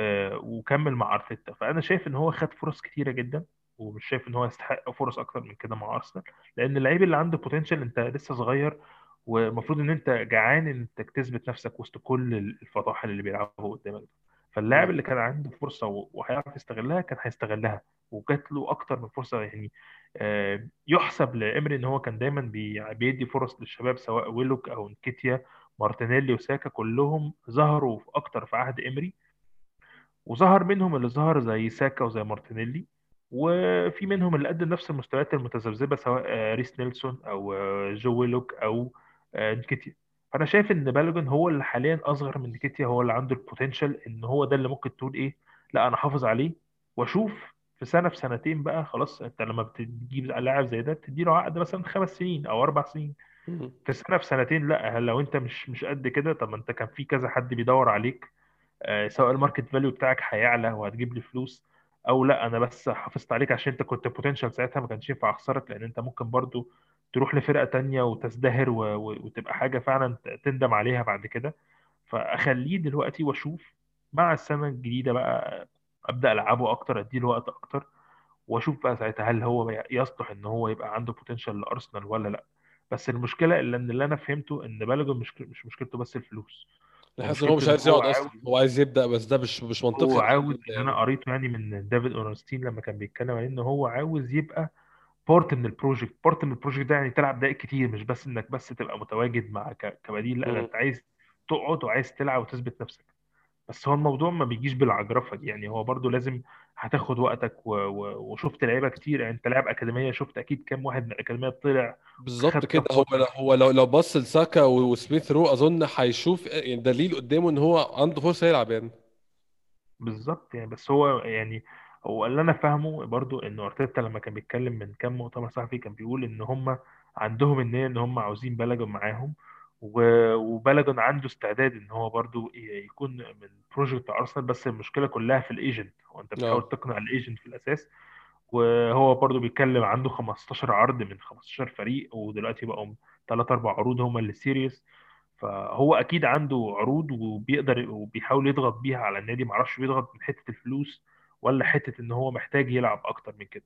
آه، وكمل مع أرتيتا. فأنا شايف إن هو خد فرص كتيرة جدا ومش شايف إن هو يستحق فرص أكتر من كده مع أرسنال لأن اللعيب اللي عنده potential أنت لسه صغير والمفروض إن أنت جعان إن أنت تثبت نفسك وسط كل الفطاحل اللي بيلعبوا قدامك فاللاعب. اللي كان عنده فرصة وهيعرف يستغلها كان هيستغلها وجات له أكتر من فرصة يعني آه، يحسب لامري إن هو كان دايما بي- بيدي فرص للشباب سواء ويلوك أو نكيتيا مارتينيلي وساكا كلهم ظهروا في أكتر في عهد امري وظهر منهم اللي ظهر زي ساكا وزي مارتينيلي وفي منهم اللي قدم نفس المستويات المتذبذبة سواء آه، ريس نيلسون أو آه، جو ويلوك أو نكيتيا فأنا شايف إن بالوجن هو اللي حاليا أصغر من نكيتيا هو اللي عنده ال potential إن هو ده اللي ممكن تقول إيه لأ أنا حافظ عليه وأشوف في سنة في سنتين بقى خلاص أنت لما بتجيب لاعب زي ده بتديله عقد مثلا خمس سنين أو أربع سنين. في سنة في سنتين لأ لو أنت مش مش قد كده طب ما أنت كان في كذا حد بيدور عليك آه، سواء ال market value بتاعك هيعلى وهتجيب لي فلوس أو لأ أنا بس حافظت عليك عشان أنت كنت potential ساعتها ما كانش ينفع أخسرك لأن أنت ممكن برضو تروح لفرقة تانية وتزدهر و... و... وتبقى حاجة فعلا تندم عليها بعد كده. فأخليه دلوقتي وأشوف مع السنة الجديدة بقى أبدأ ألعبه أكتر أديله وقت أكتر وأشوف بقى ساعتها هل هو يصلح إن هو يبقى عنده potential لأرسنال ولا لأ. بس المشكلة اللي اللي أنا فهمته إن بالوجن مش مش مشكلته بس الفلوس. حاسس إن هو مش إن عايز يقعد أصلا. هو عايز يبدأ بس ده مش مش منطقي. هو عاوز اللي أنا يعني قريته يعني من دافيد اورنستين لما كان بيتكلم عليه إن هو عاوز يبقى part من ال project part من ال project ده يعني تلعب دقائق كتير مش بس إنك بس تبقى متواجد مع كبديل لأ. أنت عايز تقعد وعايز تلعب وتثبت نفسك. بس هو الموضوع ما بيجيش بالعجرفة دي يعني هو برضو لازم هتاخد وقتك و... و... وشفت لعيبة كتير يعني أنت لاعب أكاديمية شفت أكيد كام واحد من الأكاديمية طلع بالظبط كده. هو هو لو لو بص لساكا وسميث رو أظن هيشوف يعني دليل قدامه إن هو عنده فرصة يلعب يعني. بالظبط يعني بس هو يعني هو اللي أنا فاهمه برضو إن أرتيتا لما كان بيتكلم من كام مؤتمر صحفي كان بيقول إن هم عندهم النية إن هم عاوزين بلجن معاهم وبلجن عنده استعداد إن هو برضو يكون من project أرسنال بس المشكلة كلها في ال agent هو أنت آه. بتحاول تقنع ال agent في الأساس وهو برضو بيتكلم عنده 15 عرض من 15 فريق ودلوقتي بقوا 3 4 عروض هم اللي سيريس فهو أكيد عنده عروض وبيقدر وبيحاول يضغط بيها على النادي معرفش بيضغط من حتة الفلوس ولا حتة إن هو محتاج يلعب أكتر من كده؟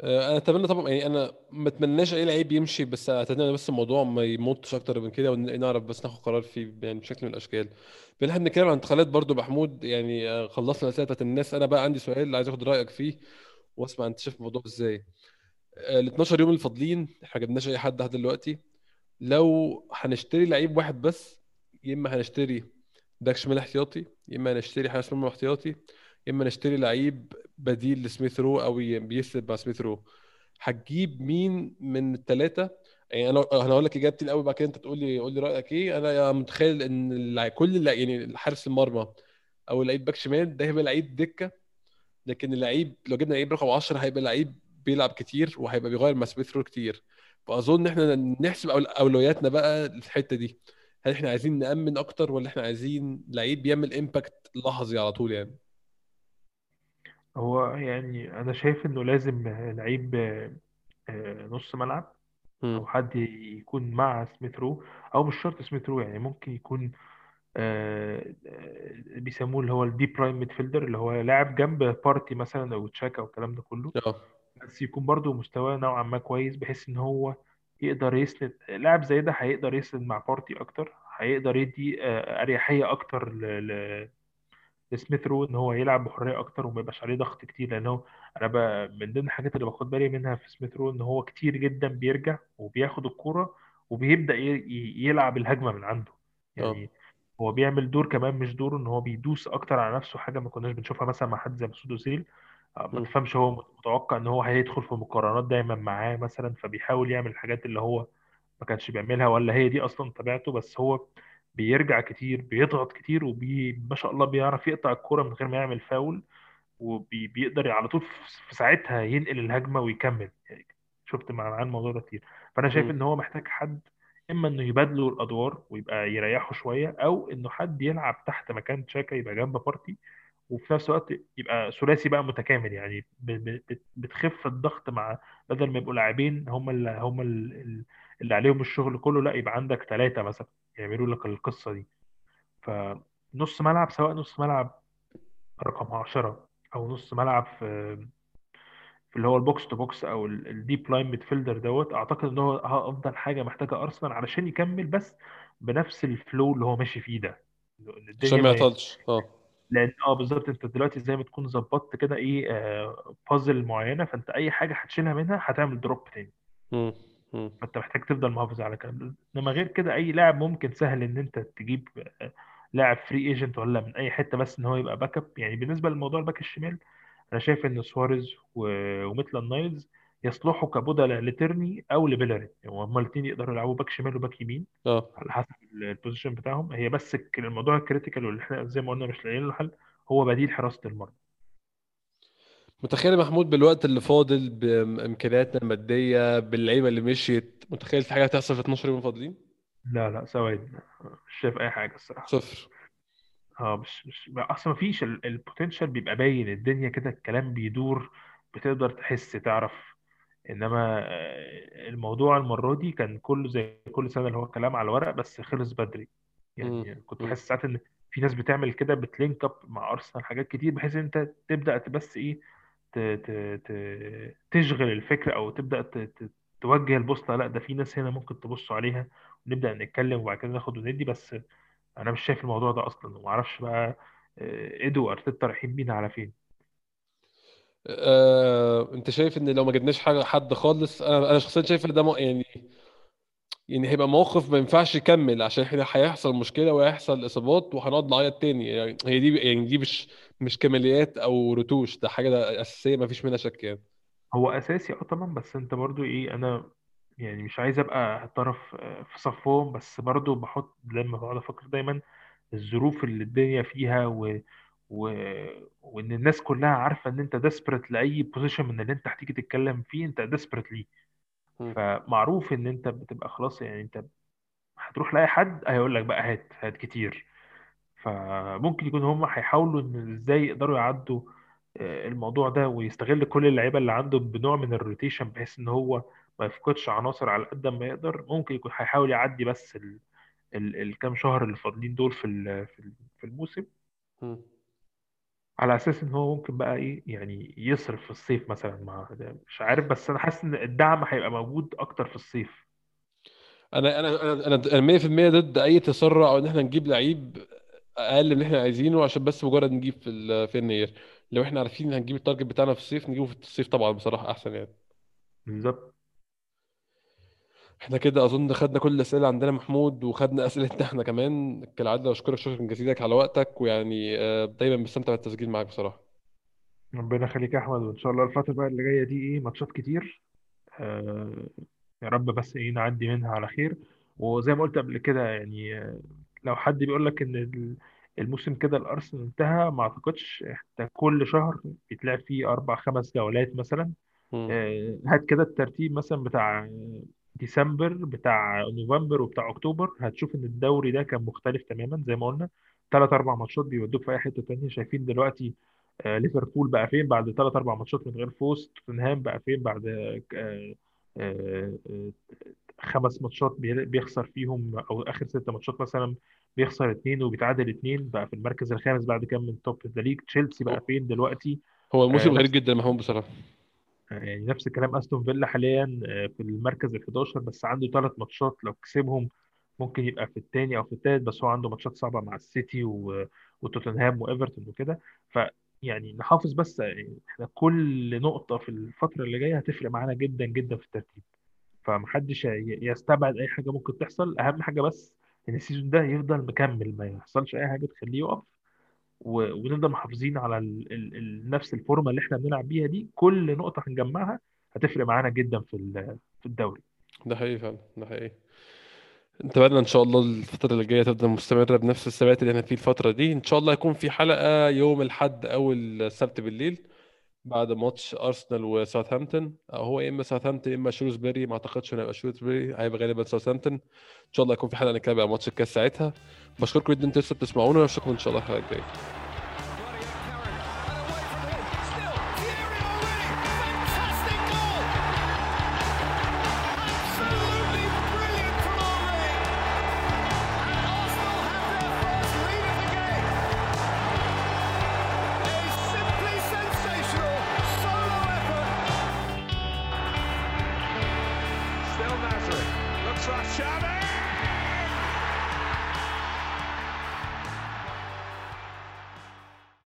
آه، أنا أتمنى طبعا يعني أنا ما أتمناش أي لعيب يمشي بس أتمنى بس الموضوع ما يمطش أكتر من كده ونعرف بس ناخد قرار فيه يعني بشكل من الأشكال. بنحب نتكلم عن انتقالات برضو محمود يعني آه، خلصنا الأسئلة بتاعت الناس. أنا بقى عندي سؤال عايز أخد رأيك فيه وأسمع أنت شايف الموضوع إزاي. ال 12 يوم الفاضلين إحنا ما جبناش أي حد لحد دلوقتي. لو هنشتري لعيب واحد بس يا إما هنشتري back شمال احتياطي يا إما هنشتري حارس مرمى احتياطي. يا إما نشتري لعيب بديل لسميث رو أو بيسند مع سميث رو. هتجيب مين من الثلاثه يعني أنا أنا هقول لك إجابتي الأول بعد كده أنت تقول لي قول لي رأيك إيه. أنا متخيل إن كل اللع- يعني حارس المرمى أو لعيب back شمال ده هيبقى لعيب دكة. لكن اللعيب لو جبنا لعيب رقم 10 هيبقى لعيب بيلعب كتير وهيبقى بيغير مع سميث رو كتير. فأظن إحنا نحسب أولوياتنا بقى الحتة دي. هل إحنا عايزين نأمن أكتر ولا إحنا عايزين لعيب بيعمل impact لحظي على طول يعني؟ هو يعني أنا شايف إنه لازم لعيب آه، نص ملعب أو حد يكون مع سميث رو أو مش شرط سميث رو يعني ممكن يكون آه، آه، بيسموه اللي هو ال deep lying midfielder اللي هو لاعب جنب بارتي مثلا أو تشاكا والكلام ده كله. آه. بس يكون برضو مستواه نوعا ما كويس بحيث إن هو يقدر يسند لاعب زي ده هيقدر يسند مع بارتي أكتر هيقدر يدي آه، أريحية أكتر ل... ل... لسميث رو إن هو يلعب بحرية أكتر وما يبقاش عليه ضغط كتير لأن هو أنا ب... من ضمن الحاجات اللي باخد بالي منها في سميث رو إن هو كتير جدا بيرجع وبياخد الكورة وبيبدأ يلعب الهجمة من عنده. آه. يعني هو بيعمل دور كمان مش دور إن هو بيدوس أكتر على نفسه حاجة ما كناش بنشوفها مثلا مع حد زي مسعود أوزيل. آه، ما. تفهمش هو متوقع إن هو هيدخل في مقارنات دايما معاه مثلا فبيحاول يعمل الحاجات اللي هو ما كانش بيعملها ولا هي دي أصلا طبيعته بس هو بيرجع كتير بيضغط كتير وبي ما شاء الله بيعرف يقطع الكرة من غير ما يعمل فاول وبيقدر على طول في ساعتها ينقل الهجمة ويكمل. يعني شفت مع معاه الموضوع ده كتير. فأنا شايف. إن هو محتاج حد إما إنه يبادله الأدوار ويبقى يريحه شوية أو إنه حد يلعب تحت مكان تشاكا يبقى جنب بارتي وفي نفس الوقت يبقى ثلاثي بقى متكامل. يعني بتخف الضغط مع بدل ما يبقوا لاعبين هم اللي هم ال- اللي عليهم الشغل كله لأ يبقى عندك ثلاثة مثلا. يعملوا لك القصة دي. فنص ملعب سواء نص ملعب رقم 10 أو نص ملعب في في اللي هو ال box to box أو ال deep lying midfielder دوت أعتقد إن هو أفضل حاجة محتاجة أرسنال علشان يكمل بس بنفس ال flow اللي هو ماشي فيه ده. إن عشان ما يعطلش. آه. لأن آه بالظبط أنت دلوقتي زي ما تكون ظبطت كده إيه آه بازل معينة فأنت أي حاجة هتشيلها منها هتعمل drop تاني. فأنت محتاج تفضل محافظ على كده إنما غير كده أي لاعب ممكن سهل إن أنت تجيب آه، لاعب free agent ولا من أي حتة بس إن هو يبقى backup يعني بالنسبة لموضوع الباك الشمال أنا شايف إن سواريز و- وميتلاند نايلز يصلحوا كبدلاء لتيرني أو لبيلاري يعني هما الاثنين يقدروا يلعبوا باك شمال وباك يمين آه. على حسب ال- ال position بتاعهم. هي بس الموضوع ال critical واللي إحنا زي ما قلنا مش لاقيين له حل. هو بديل حراسة المرمى. متخيل يا محمود بالوقت اللي فاضل بامكانياتنا المادية باللعيبة اللي مشيت متخيل في حاجة هتحصل في 12 يوم فاضلين؟ لا لا سواد مش شايف أي حاجة الصراحة. صفر. آه مش مش أصلا ما فيش ال potential بيبقى باين. الدنيا كده الكلام بيدور بتقدر تحس تعرف. إنما آه، الموضوع المرة دي كان كله زي كل سنة اللي هو كلام على الورق بس خلص بدري. مم. يعني كنت. بحس ساعات إن في ناس بتعمل كده بت link up مع أرسنال حاجات كتير بحيث إن أنت تبدأ بس إيه تشغل الفكرة أو تبدأ ت- ت- توجه البوصله لا ده في ناس هنا ممكن تبصوا عليها ونبدأ نتكلم وبعد كده ناخد وندي. بس أنا مش شايف الموضوع ده أصلا. وما أعرفش بقى آه، إيدو وارتيتا رايحين بينا على فين. آه، أنت شايف إن لو ما جبناش حاجة حد خالص أنا أنا شخصيا شايف إن ده يعني يعني هيبقى موقف ما ينفعش يكمل عشان إحنا هيحصل مشكلة وهيحصل إصابات وهنقعد نعيط تاني. يعني هي دي يعني دي مش مش كماليات أو رتوش ده حاجة ده أساسية ما فيش منها شك يعني. هو أساسي آه طبعا بس أنت برضو إيه أنا يعني مش عايز أبقى طرف آه، في صفهم بس برضو بحط لما بقعد أفكر دايما الظروف اللي الدنيا فيها و... و... وإن الناس كلها عارفة إن أنت desperate لأي position من اللي أنت هتيجي تتكلم فيه أنت desperate ليه. فمعروف إن أنت بتبقى خلاص يعني أنت هتروح لأي حد هيقول لك بقى هات هات كتير. فممكن يكون هم هيحاولوا إن إزاي يقدروا يعدوا آه، الموضوع ده ويستغل كل اللعيبة اللي عنده بنوع من الروتيشن بحيث إن هو ما يفقدش عناصر على قد ما يقدر. ممكن يكون هيحاول يعدي بس ال... ال... الكام شهر اللي فاضلين دول في ال... في ال- في الموسم. على أساس إن هو ممكن بقى إيه يعني يصرف في الصيف مثلا. مع مش عارف بس أنا حاسس إن الدعم هيبقى موجود أكتر في الصيف. أنا أنا أنا أنا أنا 100% ضد أي تسرع أو إن إحنا نجيب لعيب أقل من اللي إحنا عايزينه عشان بس مجرد نجيب في ال- في يناير لو إحنا عارفين هنجيب التارجت بتاعنا في الصيف نجيبه في الصيف طبعا بصراحة أحسن يعني. بالظبط إحنا كده أظن خدنا كل الأسئلة عندنا محمود وخدنا أسئلتنا إحنا كمان. كالعادة بشكرك شكرا جزيلا على وقتك ويعني آه، دايما بستمتع بالتسجيل معاك بصراحة. ربنا يخليك يا أحمد وإن شاء الله الفترة بقى اللي جاية دي إيه ماتشات كتير. آه يا رب بس إيه نعدي منها على خير. وزي ما قلت قبل كده يعني آه، لو حد بيقول لك إن ال- الموسم كده الأرسنال انتهى ما أعتقدش انت كل شهر بيتلعب فيه أربع خمس جولات مثلا. آه، هات كده الترتيب مثلا بتاع ديسمبر بتاع نوفمبر وبتاع أكتوبر هتشوف إن الدوري ده كان مختلف تماما زي ما قلنا. ثلاث أربع ماتشات بيودوك في أي حتة تانية. شايفين دلوقتي آه، ليفربول بقى فين بعد ثلاث أربع ماتشات من غير فوز توتنهام بقى فين بعد آه، آه، خمس ماتشات بي- بيخسر فيهم أو آخر ست ماتشات مثلا بيخسر اثنين وبيتعادل اثنين بقى في المركز الخامس بعد كام من top the league. تشيلسي بقى فين دلوقتي؟ هو الموسم غريب جدا محمود بصراحة. يعني نفس الكلام أستون فيلا حاليا آه، في المركز ال 11 بس عنده ثلاث ماتشات. لو كسبهم ممكن يبقى في الثاني أو في الثالث بس هو عنده ماتشات صعبة مع السيتي و- وتوتنهام وإيفرتون وكده. ف يعني نحافظ بس يعني إحنا كل نقطة في الفترة اللي جاية هتفرق معانا جدا جدا في الترتيب. فمحدش يستبعد أي حاجة ممكن تحصل. أهم حاجة بس إن ال season ده يفضل مكمل ما يحصلش أي حاجة تخليه يقف. ونفضل محافظين على ال ال ال نفس الفورمة اللي إحنا بنلعب بيها دي. كل نقطة هنجمعها هتفرق معانا جدا في في الدوري. ده حقيقي فعلا ده حقيقي. نتمنى إن شاء الله الفترة اللي جاية تفضل مستمرة بنفس الثبات اللي إحنا فيه الفترة دي. إن شاء الله يكون في حلقة يوم الأحد أو السبت بالليل. بعد ماتش أرسنال وساوثهامبتون. أو هو يا إما ساوثهامبتون يا إما شروزبري ما أعتقدش هيبقى شروزبري هيبقى غالبا ساوثهامبتون. إن شاء الله يكون في حلقة نتكلم عن ماتش الكاس ساعتها. بشكركم جدا إنتوا لسه بتسمعونا واشوفكم إن شاء الله الحلقة الجاية.